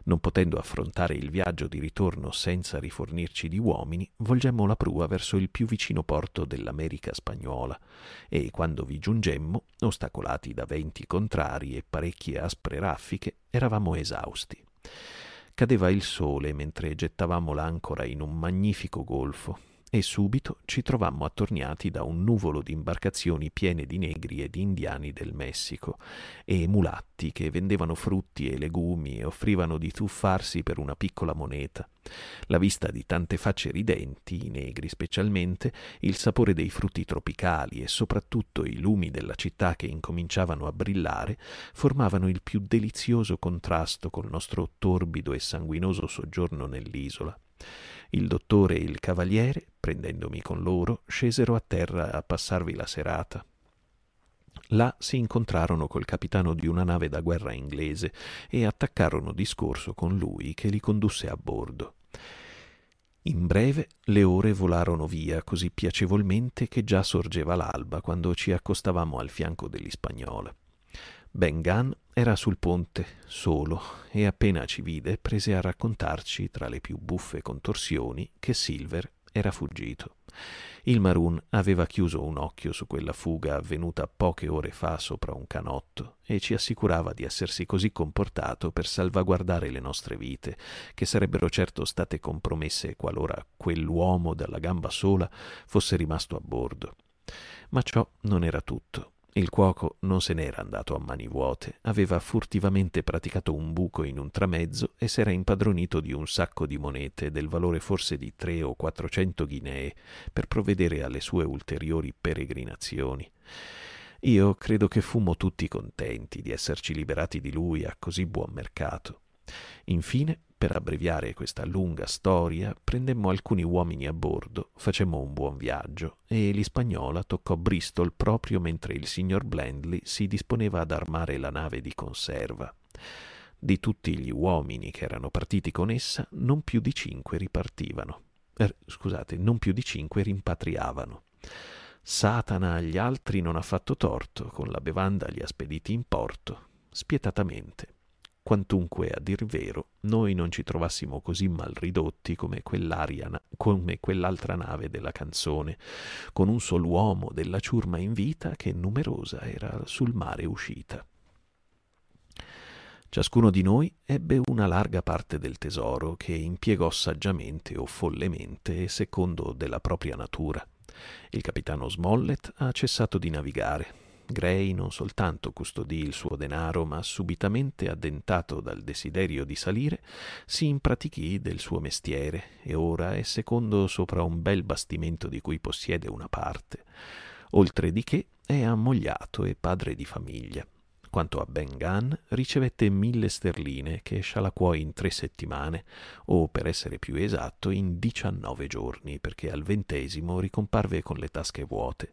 Non potendo affrontare il viaggio di ritorno senza rifornirci di uomini, volgemmo la prua verso il più vicino porto dell'America spagnola e quando vi giungemmo, ostacolati da venti contrari e parecchie aspre raffiche, eravamo esausti. Cadeva il sole mentre gettavamo l'ancora in un magnifico golfo e subito ci trovammo attorniati da un nuvolo di imbarcazioni piene di negri e di indiani del Messico e mulatti che vendevano frutti e legumi e offrivano di tuffarsi per una piccola moneta. La vista di tante facce ridenti, i negri specialmente, il sapore dei frutti tropicali e soprattutto i lumi della città che incominciavano a brillare formavano il più delizioso contrasto col nostro torbido e sanguinoso soggiorno nell'isola Il dottore e il cavaliere, prendendomi con loro, scesero a terra a passarvi la serata. Là si incontrarono col capitano di una nave da guerra inglese e attaccarono discorso con lui che li condusse a bordo. In breve le ore volarono via così piacevolmente che già sorgeva l'alba quando ci accostavamo al fianco dell'Ispagnola. Ben Gunn era sul ponte, solo, e appena ci vide prese a raccontarci, tra le più buffe contorsioni, che Silver era fuggito. Il Maroon aveva chiuso un occhio su quella fuga avvenuta poche ore fa sopra un canotto e ci assicurava di essersi così comportato per salvaguardare le nostre vite, che sarebbero certo state compromesse qualora quell'uomo dalla gamba sola fosse rimasto a bordo. Ma ciò non era tutto. Il cuoco non se n'era andato a mani vuote, aveva furtivamente praticato un buco in un tramezzo e s'era impadronito di un sacco di monete del valore forse di tre o quattrocento ghinee per provvedere alle sue ulteriori peregrinazioni. Io credo che fummo tutti contenti di esserci liberati di lui a così buon mercato. Infine per abbreviare questa lunga storia, prendemmo alcuni uomini a bordo, facemmo un buon viaggio e l'Ispagnola toccò Bristol proprio mentre il signor Blandley si disponeva ad armare la nave di conserva. Di tutti gli uomini che erano partiti con essa, non più di cinque ripartivano. Er, scusate, non più di cinque rimpatriavano. Satana agli altri non ha fatto torto, con la bevanda li ha spediti in porto, spietatamente quantunque a dir vero noi non ci trovassimo così mal ridotti come, come quell'altra nave della canzone, con un sol uomo della ciurma in vita che numerosa era sul mare uscita. Ciascuno di noi ebbe una larga parte del tesoro che impiegò saggiamente o follemente secondo della propria natura. Il capitano Smollett ha cessato di navigare, Gray non soltanto custodì il suo denaro, ma subitamente addentato dal desiderio di salire, si impratichì del suo mestiere e ora è secondo sopra un bel bastimento di cui possiede una parte. Oltre di che è ammogliato e padre di famiglia. Quanto a Ben Gunn, ricevette mille sterline che scialacquò in tre settimane, o per essere più esatto in diciannove giorni, perché al ventesimo ricomparve con le tasche vuote.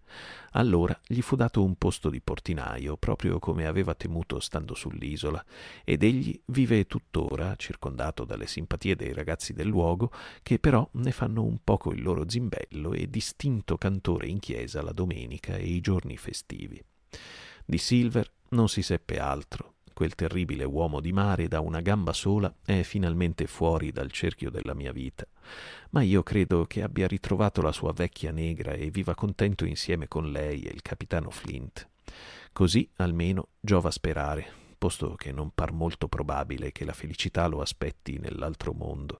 Allora gli fu dato un posto di portinaio, proprio come aveva temuto stando sull'isola, ed egli vive tuttora, circondato dalle simpatie dei ragazzi del luogo, che però ne fanno un poco il loro zimbello e distinto cantore in chiesa la domenica e i giorni festivi. Di Silver non si seppe altro. Quel terribile uomo di mare da una gamba sola è finalmente fuori dal cerchio della mia vita. Ma io credo che abbia ritrovato la sua vecchia negra e viva contento insieme con lei e il capitano Flint. Così almeno giova sperare, posto che non par molto probabile che la felicità lo aspetti nell'altro mondo.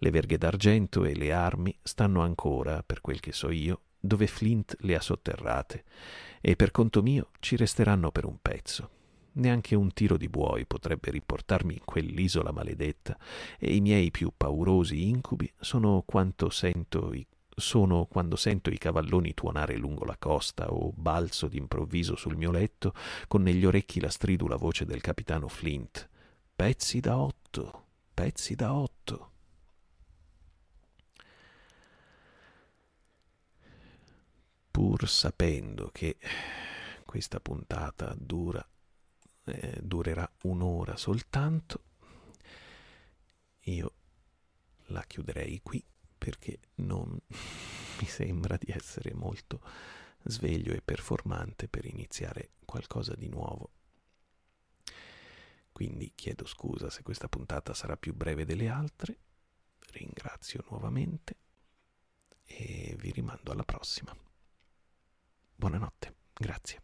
Le verghe d'argento e le armi stanno ancora, per quel che so io, dove Flint le ha sotterrate, e per conto mio ci resteranno per un pezzo. Neanche un tiro di buoi potrebbe riportarmi in quell'isola maledetta, e i miei più paurosi incubi sono i sono quando sento i cavalloni tuonare lungo la costa o balzo d'improvviso sul mio letto con negli orecchi la stridula voce del capitano Flint. Pezzi da otto, pezzi da otto. Pur sapendo che questa puntata dura, eh, durerà un'ora soltanto, io la chiuderei qui perché non mi sembra di essere molto sveglio e performante per iniziare qualcosa di nuovo. Quindi chiedo scusa se questa puntata sarà più breve delle altre, ringrazio nuovamente e vi rimando alla prossima. Buonanotte, grazie.